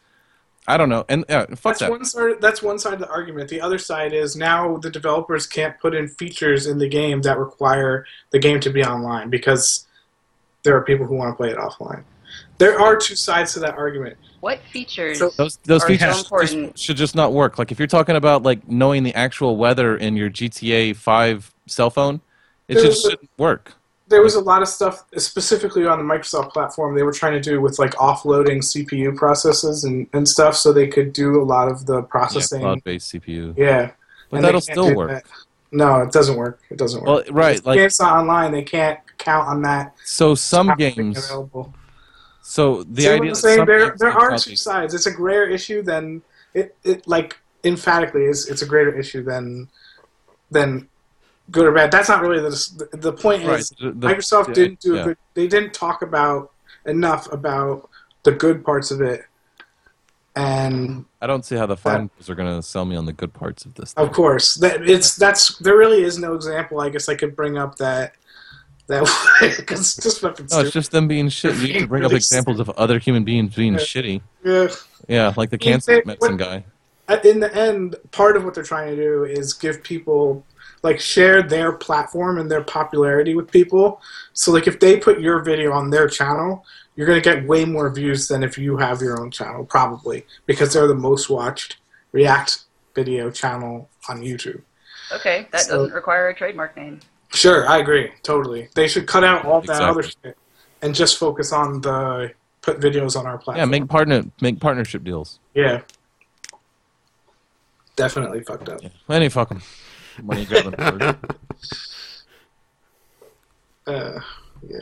I don't know. And uh, fuck That's that. one side. That's one side of the argument. The other side is now the developers can't put in features in the game that require the game to be online because there are people who want to play it offline. There are two sides to that argument. What features? So- Those those are features so just- important. should just not work. Like if you're talking about like knowing the actual weather in your GTA 5 cell phone, it There's just a- shouldn't work. There was a lot of stuff specifically on the Microsoft platform they were trying to do with like offloading CPU processes and, and stuff so they could do a lot of the processing. Yeah. cloud-based CPU. And But they that'll still work. that. No, it doesn't work. It doesn't work. Well, right, If like it's not online, they can't count on that. so some games. available. So the See what idea I'm saying? There, there are two sides. It's a grayer issue than it, it like emphatically is. It's a greater issue than than good or bad. That's not really the the point. Right, Is the- the- Microsoft yeah, didn't do yeah. a good. They didn't talk about enough about the good parts of it, and I don't see how the finals are going to sell me on the good parts of this. of course that it's that's there really is no example. I guess I could bring up that that because it's just fucking No, it's just them being shit. You need to bring up Really examples of other human beings being Yeah. shitty. Yeah. Yeah, like the cancer they- medicine what- guy. in the end, part of what they're trying to do is give people like share their platform and their popularity with people. So like if they put your video on their channel, you're going to get way more views than if you have your own channel probably because they're the most watched React video channel on YouTube. Okay, that So- doesn't require a trademark name. Sure, I agree. Totally. They should cut out all that Exactly. other shit and just focus on the put videos on our platform. Yeah, make partner make partnership deals. Yeah. Definitely fucked up. Yeah. Any fuck 'em. Money grabbing. Uh, yeah.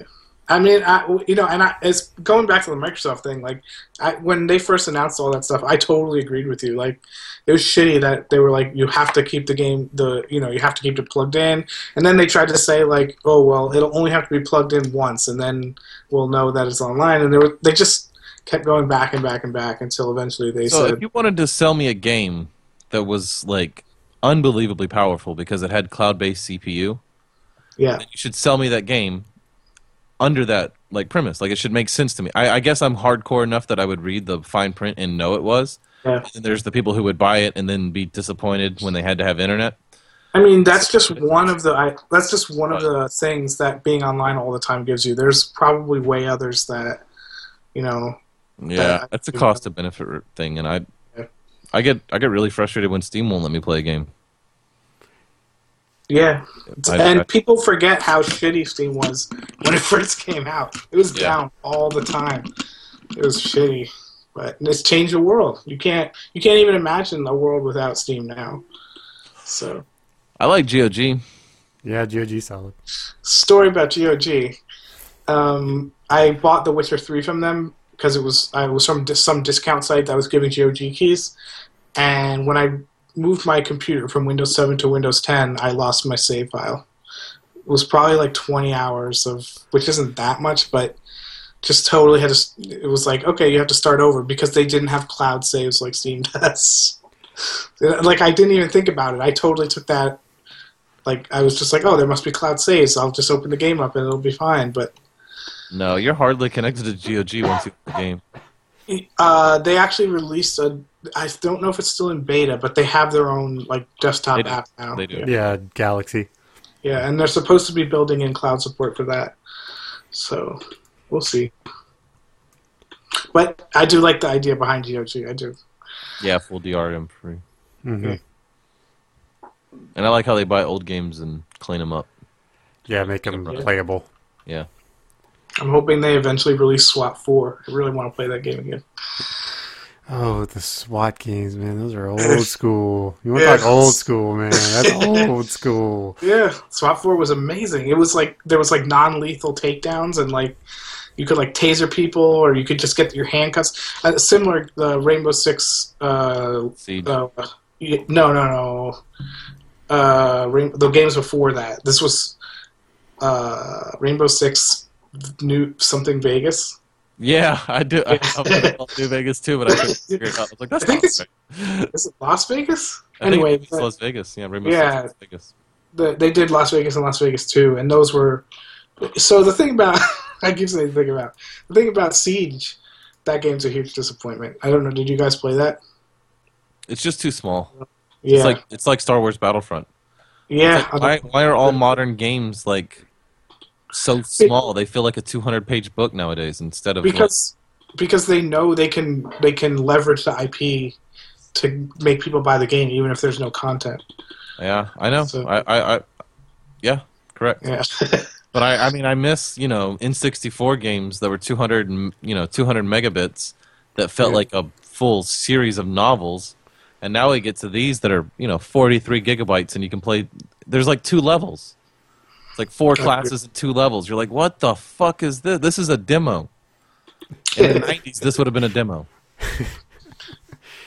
I mean, I, you know, and I, it's going back to the Microsoft thing. Like, I, when they first announced all that stuff, I totally agreed with you. Like, it was shitty that they were like, you have to keep the game, the you know, you have to keep it plugged in. And then they tried to say like, oh well, it'll only have to be plugged in once, and then we'll know that it's online. And they were they just kept going back and back and back until eventually they So said, if you wanted to sell me a game that was like unbelievably powerful because it had cloud-based CPU, yeah, you should sell me that game under that like premise. Like it should make sense to me. I, I guess I'm hardcore enough that I would read the fine print and know it was. Yeah. And there's the people who would buy it and then be disappointed when they had to have internet. I mean, that's just one of the. I, that's just one of the things that being online all the time gives you. There's probably way others that, you know, Yeah, That- that's a cost to benefit thing, and I, Yeah. I get I get really frustrated when Steam won't let me play a game. yeah. I- and I- people forget how shitty Steam was when it first came out. It was Yeah. down all the time. It was shitty, but it's changed the world. You can't you can't even imagine a world without Steam now. So, I like GOG. Yeah, GOG solid. story about GOG. Um, I bought The Witcher Three from them because it was I was from some discount site that was giving GOG keys, and when I moved my computer from Windows 7 to Windows 10, I lost my save file. It was probably like 20 hours of, which isn't that much, but just totally had to. It was like okay, you have to start over because they didn't have cloud saves like Steam does. like I didn't even think about it. I totally took that like I was just like, oh, there must be cloud saves. I'll just open the game up and it'll be fine. But No, you're hardly connected to GOG once you the game. uh, they actually released a. I don't know if it's still in beta, but they have their own like desktop They app now. They do. Yeah, Galaxy. Yeah, and they're supposed to be building in cloud support for that. So we'll see. But I do like the idea behind GOG. I do. Yeah, full DRM free. hmm And I like how they buy old games and clean them up. Yeah, make them Yeah. playable. Yeah. I'm hoping they eventually release SWAT 4. I really want to play that game again. Oh, the SWAT games, man. Those are old school. You want to Yeah. talk old school, man? That's old school. Yeah, SWAT 4 was amazing. It was like there was like non-lethal takedowns and like you could like taser people or you could just get your handcuffs. Uh, similar the Rainbow Six. Uh, Siege. uh, no, no, no. Uh, Rain- the games before that. This was uh, Rainbow Six New something Vegas. yeah, I do. I, New Vegas too, but I couldn't figure it out. I was like, that's I think not. Is it Las Vegas? I anyway, but- Las Vegas. Yeah, Rainbow Yeah. Six Las Vegas. the, they did Las Vegas and Las Vegas too, and those were. So the thing about I keep saying the thing about the thing about Siege, that game's a huge disappointment. I don't know. Did you guys play that? It's just too small. Yeah, It's like it's like Star Wars Battlefront. yeah. Like, why why are all modern games like so small? They feel like a 200 page book nowadays instead of like, because because they know they can they can leverage the IP to make people buy the game even if there's no content. yeah, I know. So- I, I, I yeah, correct. Yeah, But I, I mean, I miss you know N64 games that were 200 you know 200 megabits that felt Yeah. like a full series of novels, and now we get to these that are you know 43 gigabytes and you can play. There's like two levels. It's like four classes and two levels. You're like, what the fuck is this? This is a demo. In the 90s, this would have been a demo.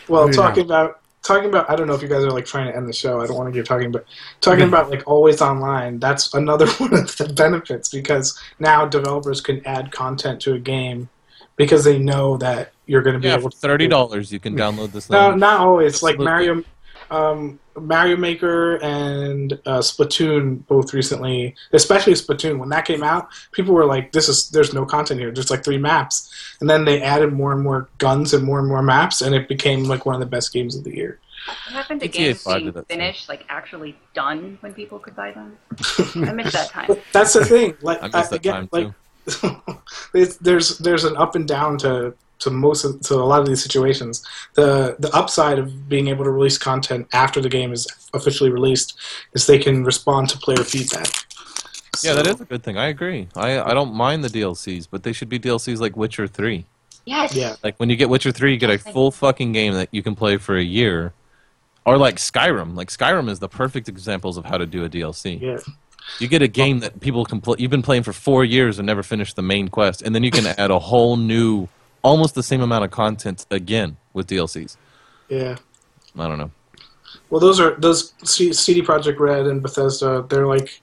Well, talking about talking about I don't know if you guys are like trying to end the show. I don't want to keep talking, but talking about like always online. That's another one of the benefits because now developers can add content to a game because they know that you're going to be Yeah, able for to thirty dollars, you can download this. No, not always. Like. Mario, um, Mario Maker and uh, Splatoon both recently, especially Splatoon. When that came out, people were like, "This is there's no content here. There's like three maps." And then they added more and more guns and more and more maps, and it became like one of the best games of the year. What happened to GTA games being did that too. finished, like actually done when people could buy them? I miss that time. But that's the thing. Like I uh, miss that again, time like too. there's there's there's an up and down to to most of, to a lot of these situations. The the upside of being able to release content after the game is officially released is they can respond to player feedback. Yeah, that So- is a good thing. I agree. I, I don't mind the DLCs, but they should be DLCs like Witcher 3. Yes. Yeah. Like when you get Witcher 3, you get a full fucking game that you can play for a year. Or like Skyrim. Like Skyrim is the perfect examples of how to do a DLC. Yeah. You get a game that people can play. You've been playing for four years and never finished the main quest, and then you can add a whole new, almost the same amount of content again with DLCs. Yeah. I don't know. Well, those are those CD Projekt Red and Bethesda. They're like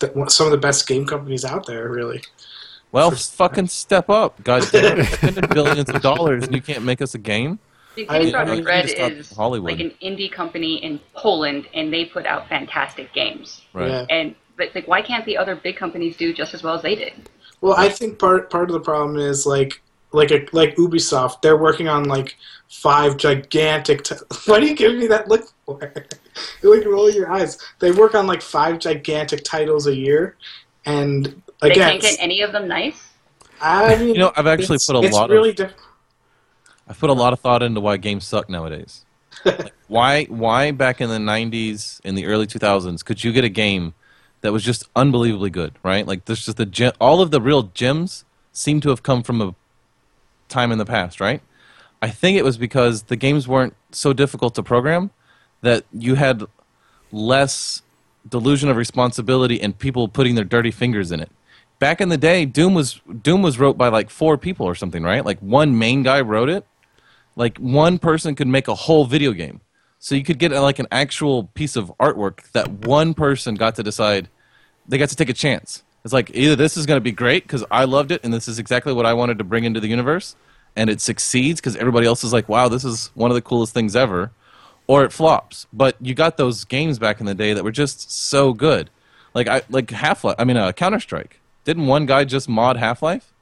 the, some of the best game companies out there, really. Well, For- fucking step up, God damn! Spending billions of dollars and you can't make us a game. CD Projekt Red is Hollywood. like an indie company in Poland, and they put out fantastic games. Right. Yeah. And but like, why can't the other big companies do just as well as they did? Well, I think part part of the problem is like like a like Ubisoft. They're working on like five gigantic. T- Why do you give me that look for? You're like rolling your eyes. They work on like five gigantic titles a year, and again, They can't get any of them nice. I mean, You know, I've actually put a it's lot really of diff- I've put a lot of thought into why games suck nowadays. Like, why why back in the 90s in the early 2000s could you get a game that was just unbelievably good, right? Like there's just the gem, all of the real gems seem to have come from a time in the past, right? I think it was because the games weren't so difficult to program that you had less delusion of responsibility and people putting their dirty fingers in it. Back in the day, Doom was Doom was wrote by like four people or something, right? Like one main guy wrote it. Like one person could make a whole video game. So you could get like an actual piece of artwork that one person got to decide. They got to take a chance. It's like either this is going to be great because I loved it and this is exactly what I wanted to bring into the universe, and it succeeds because everybody else is like, wow, this is one of the coolest things ever, or it flops. But you got those games back in the day that were just so good, like I like Half Life. I mean, uh, Counter Strike. Didn't one guy just mod Half Life?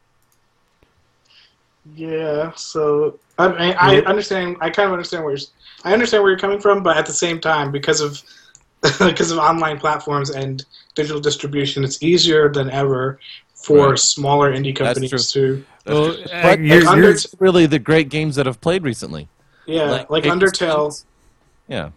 Yeah, so I mean, I understand. I kind of understand where you're. I understand where you're coming from, but at the same time, because of because of online platforms and digital distribution, it's easier than ever for Right. smaller indie That's companies to. Well, But uh, you're- like you're- under- really the great games that have played recently. Yeah, like, Apex Undertale. Legends. Yeah,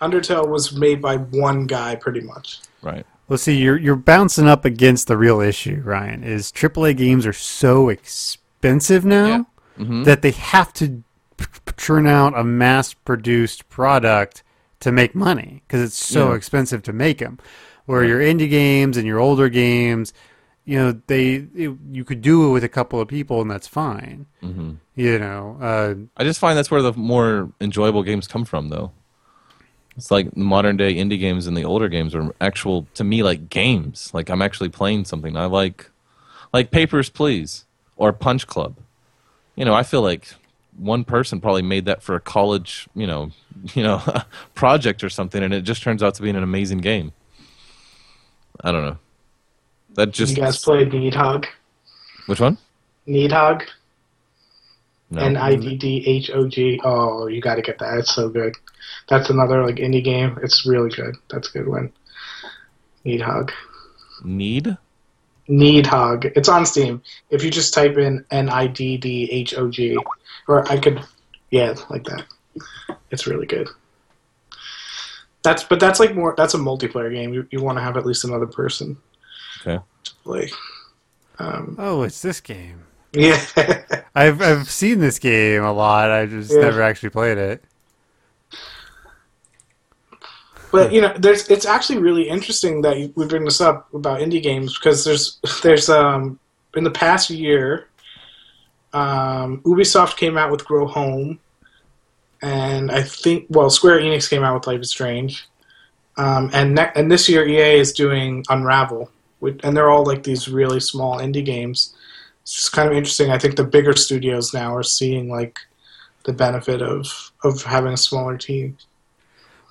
Undertale was made by one guy, pretty much. right. Well, see, you're you're bouncing up against the real issue, Ryan. Is AAA games are so expensive now Mhm. that they have to p- p- churn out a mass-produced product to make money because it's so Yeah. expensive to make them. Where your indie games and your older games, you know, they it, you could do it with a couple of people and that's fine. hmm You know, uh, I just find that's where the more enjoyable games come from, though. It's like modern day indie games and the older games are actual to me like games. Like I'm actually playing something. I like, like Papers Please or Punch Club. You know, I feel like one person probably made that for a college, you know, you know, project or something, and it just turns out to be an amazing game. I don't know. That just you guys played Nidhogg? which one? Nidhogg? No. N I D D H O G. Oh, you got to get that. It's so good. That's another like indie game. It's really good. That's a good one. Nidhogg. Need. Nidhogg. It's on Steam. If you just type in N I D D H O G, or I could, yeah, like that. It's really good. That's but that's like more. That's a multiplayer game. You you want to have at least another person Okay. to play. Um, oh, it's this game. yeah. I've I've seen this game a lot. I just Yeah. never actually played it. But you know, there's it's actually really interesting that you- we bring this up about indie games because there's there's um in the past year, um, Ubisoft came out with Grow Home, and I think well Square Enix came out with Life is Strange, um, and ne- and this year EA is doing Unravel, which, and they're all like these really small indie games. It's kind of interesting. I think the bigger studios now are seeing like the benefit of of having a smaller team.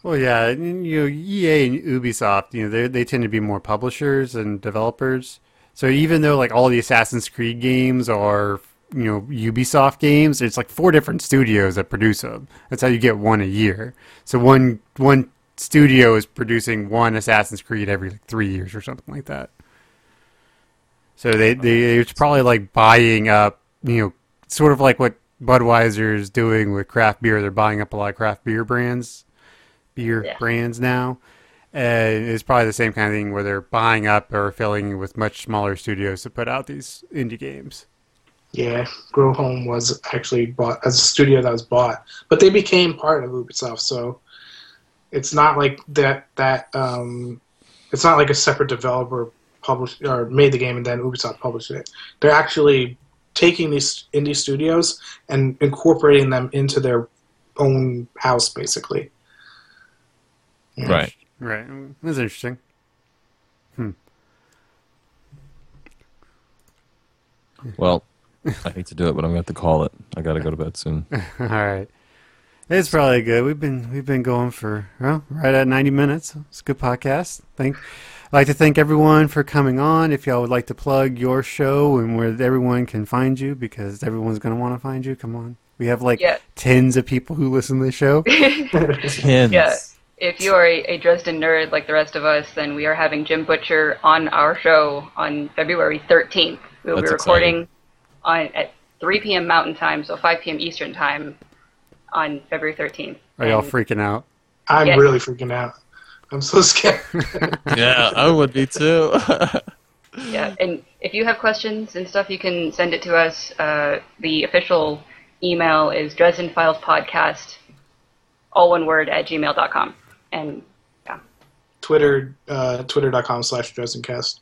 Well, yeah, you know, EA and Ubisoft, you know, they they tend to be more publishers and developers. So even though like all the Assassin's Creed games are, you know, Ubisoft games, it's like four different studios that produce them. That's how you get one a year. So one one studio is producing one Assassin's Creed every like, three years or something like that. So they they it's probably like buying up, you know, sort of like what Budweiser is doing with craft beer. They're buying up a lot of craft beer brands beer Yeah. brands now. And it's probably the same kind of thing where they're buying up or filling with much smaller studios to put out these indie games. Yeah, Grow Home was actually bought as a studio that was bought, but they became part of Ubisoft. So it's not like that that um, It's not like a separate developer published or made the game and then Ubisoft published it. They're actually taking these indie studios and incorporating them into their own house, basically. Yeah. Right. Right. That's interesting. Hmm. Well, I hate to do it, but I'm going to have to call it. I got to go to bed soon. All right. It's probably good. We've been we've been going for well, right at 90 minutes. It's a good podcast. Thank I'd like to thank everyone for coming on. If y'all would like to plug your show and where everyone can find you, because everyone's going to want to find you, come on. We have like Yeah. tens of people who listen to the show. Tens. Yeah. If you are a, a Dresden nerd like the rest of us, then we are having Jim Butcher on our show on February 13th. We will That's be recording on at 3 p.m. Mountain Time, so 5 p.m. Eastern Time on February 13th. Are y'all And- freaking out? I'm Yes. really freaking out. I'm so scared. Yeah, I would be too. Yeah, and if you have questions and stuff, you can send it to us. Uh, the official email is Dresden Files Podcast, all one word, at gmail.com. And yeah, Twitter, uh, twitter.com slash DresdenCast.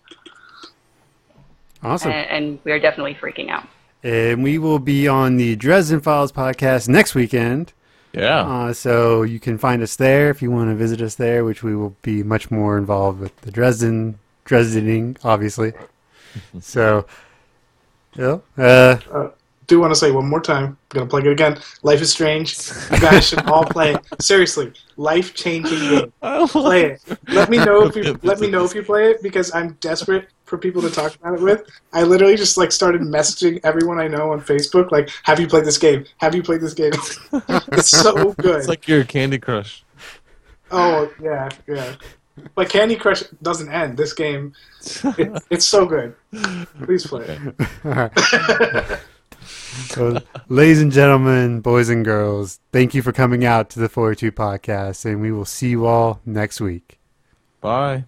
Awesome. and, and we are definitely freaking out. And we will be on the Dresden Files podcast next weekend. yeah. Uh, so you can find us there if you want to visit us there, which we will be much more involved with the Dresden Dresdening, obviously. so, yeah. Uh, Do want to say one more time. I'm gonna plug it again. Life is Strange. You guys should all play it. Seriously, life changing game. Play it. Let me know if you let me know if you play it because I'm desperate for people to talk about it with. I literally just like started messaging everyone I know on Facebook. Like, have you played this game? Have you played this game? it's so good. It's like your Candy Crush. Oh yeah, yeah. But Candy Crush doesn't end. This game, it, it's so good. Please play it. all right. so, ladies and gentlemen, boys and girls, thank you for coming out to the 42 podcast, and we will see you all next week. Bye.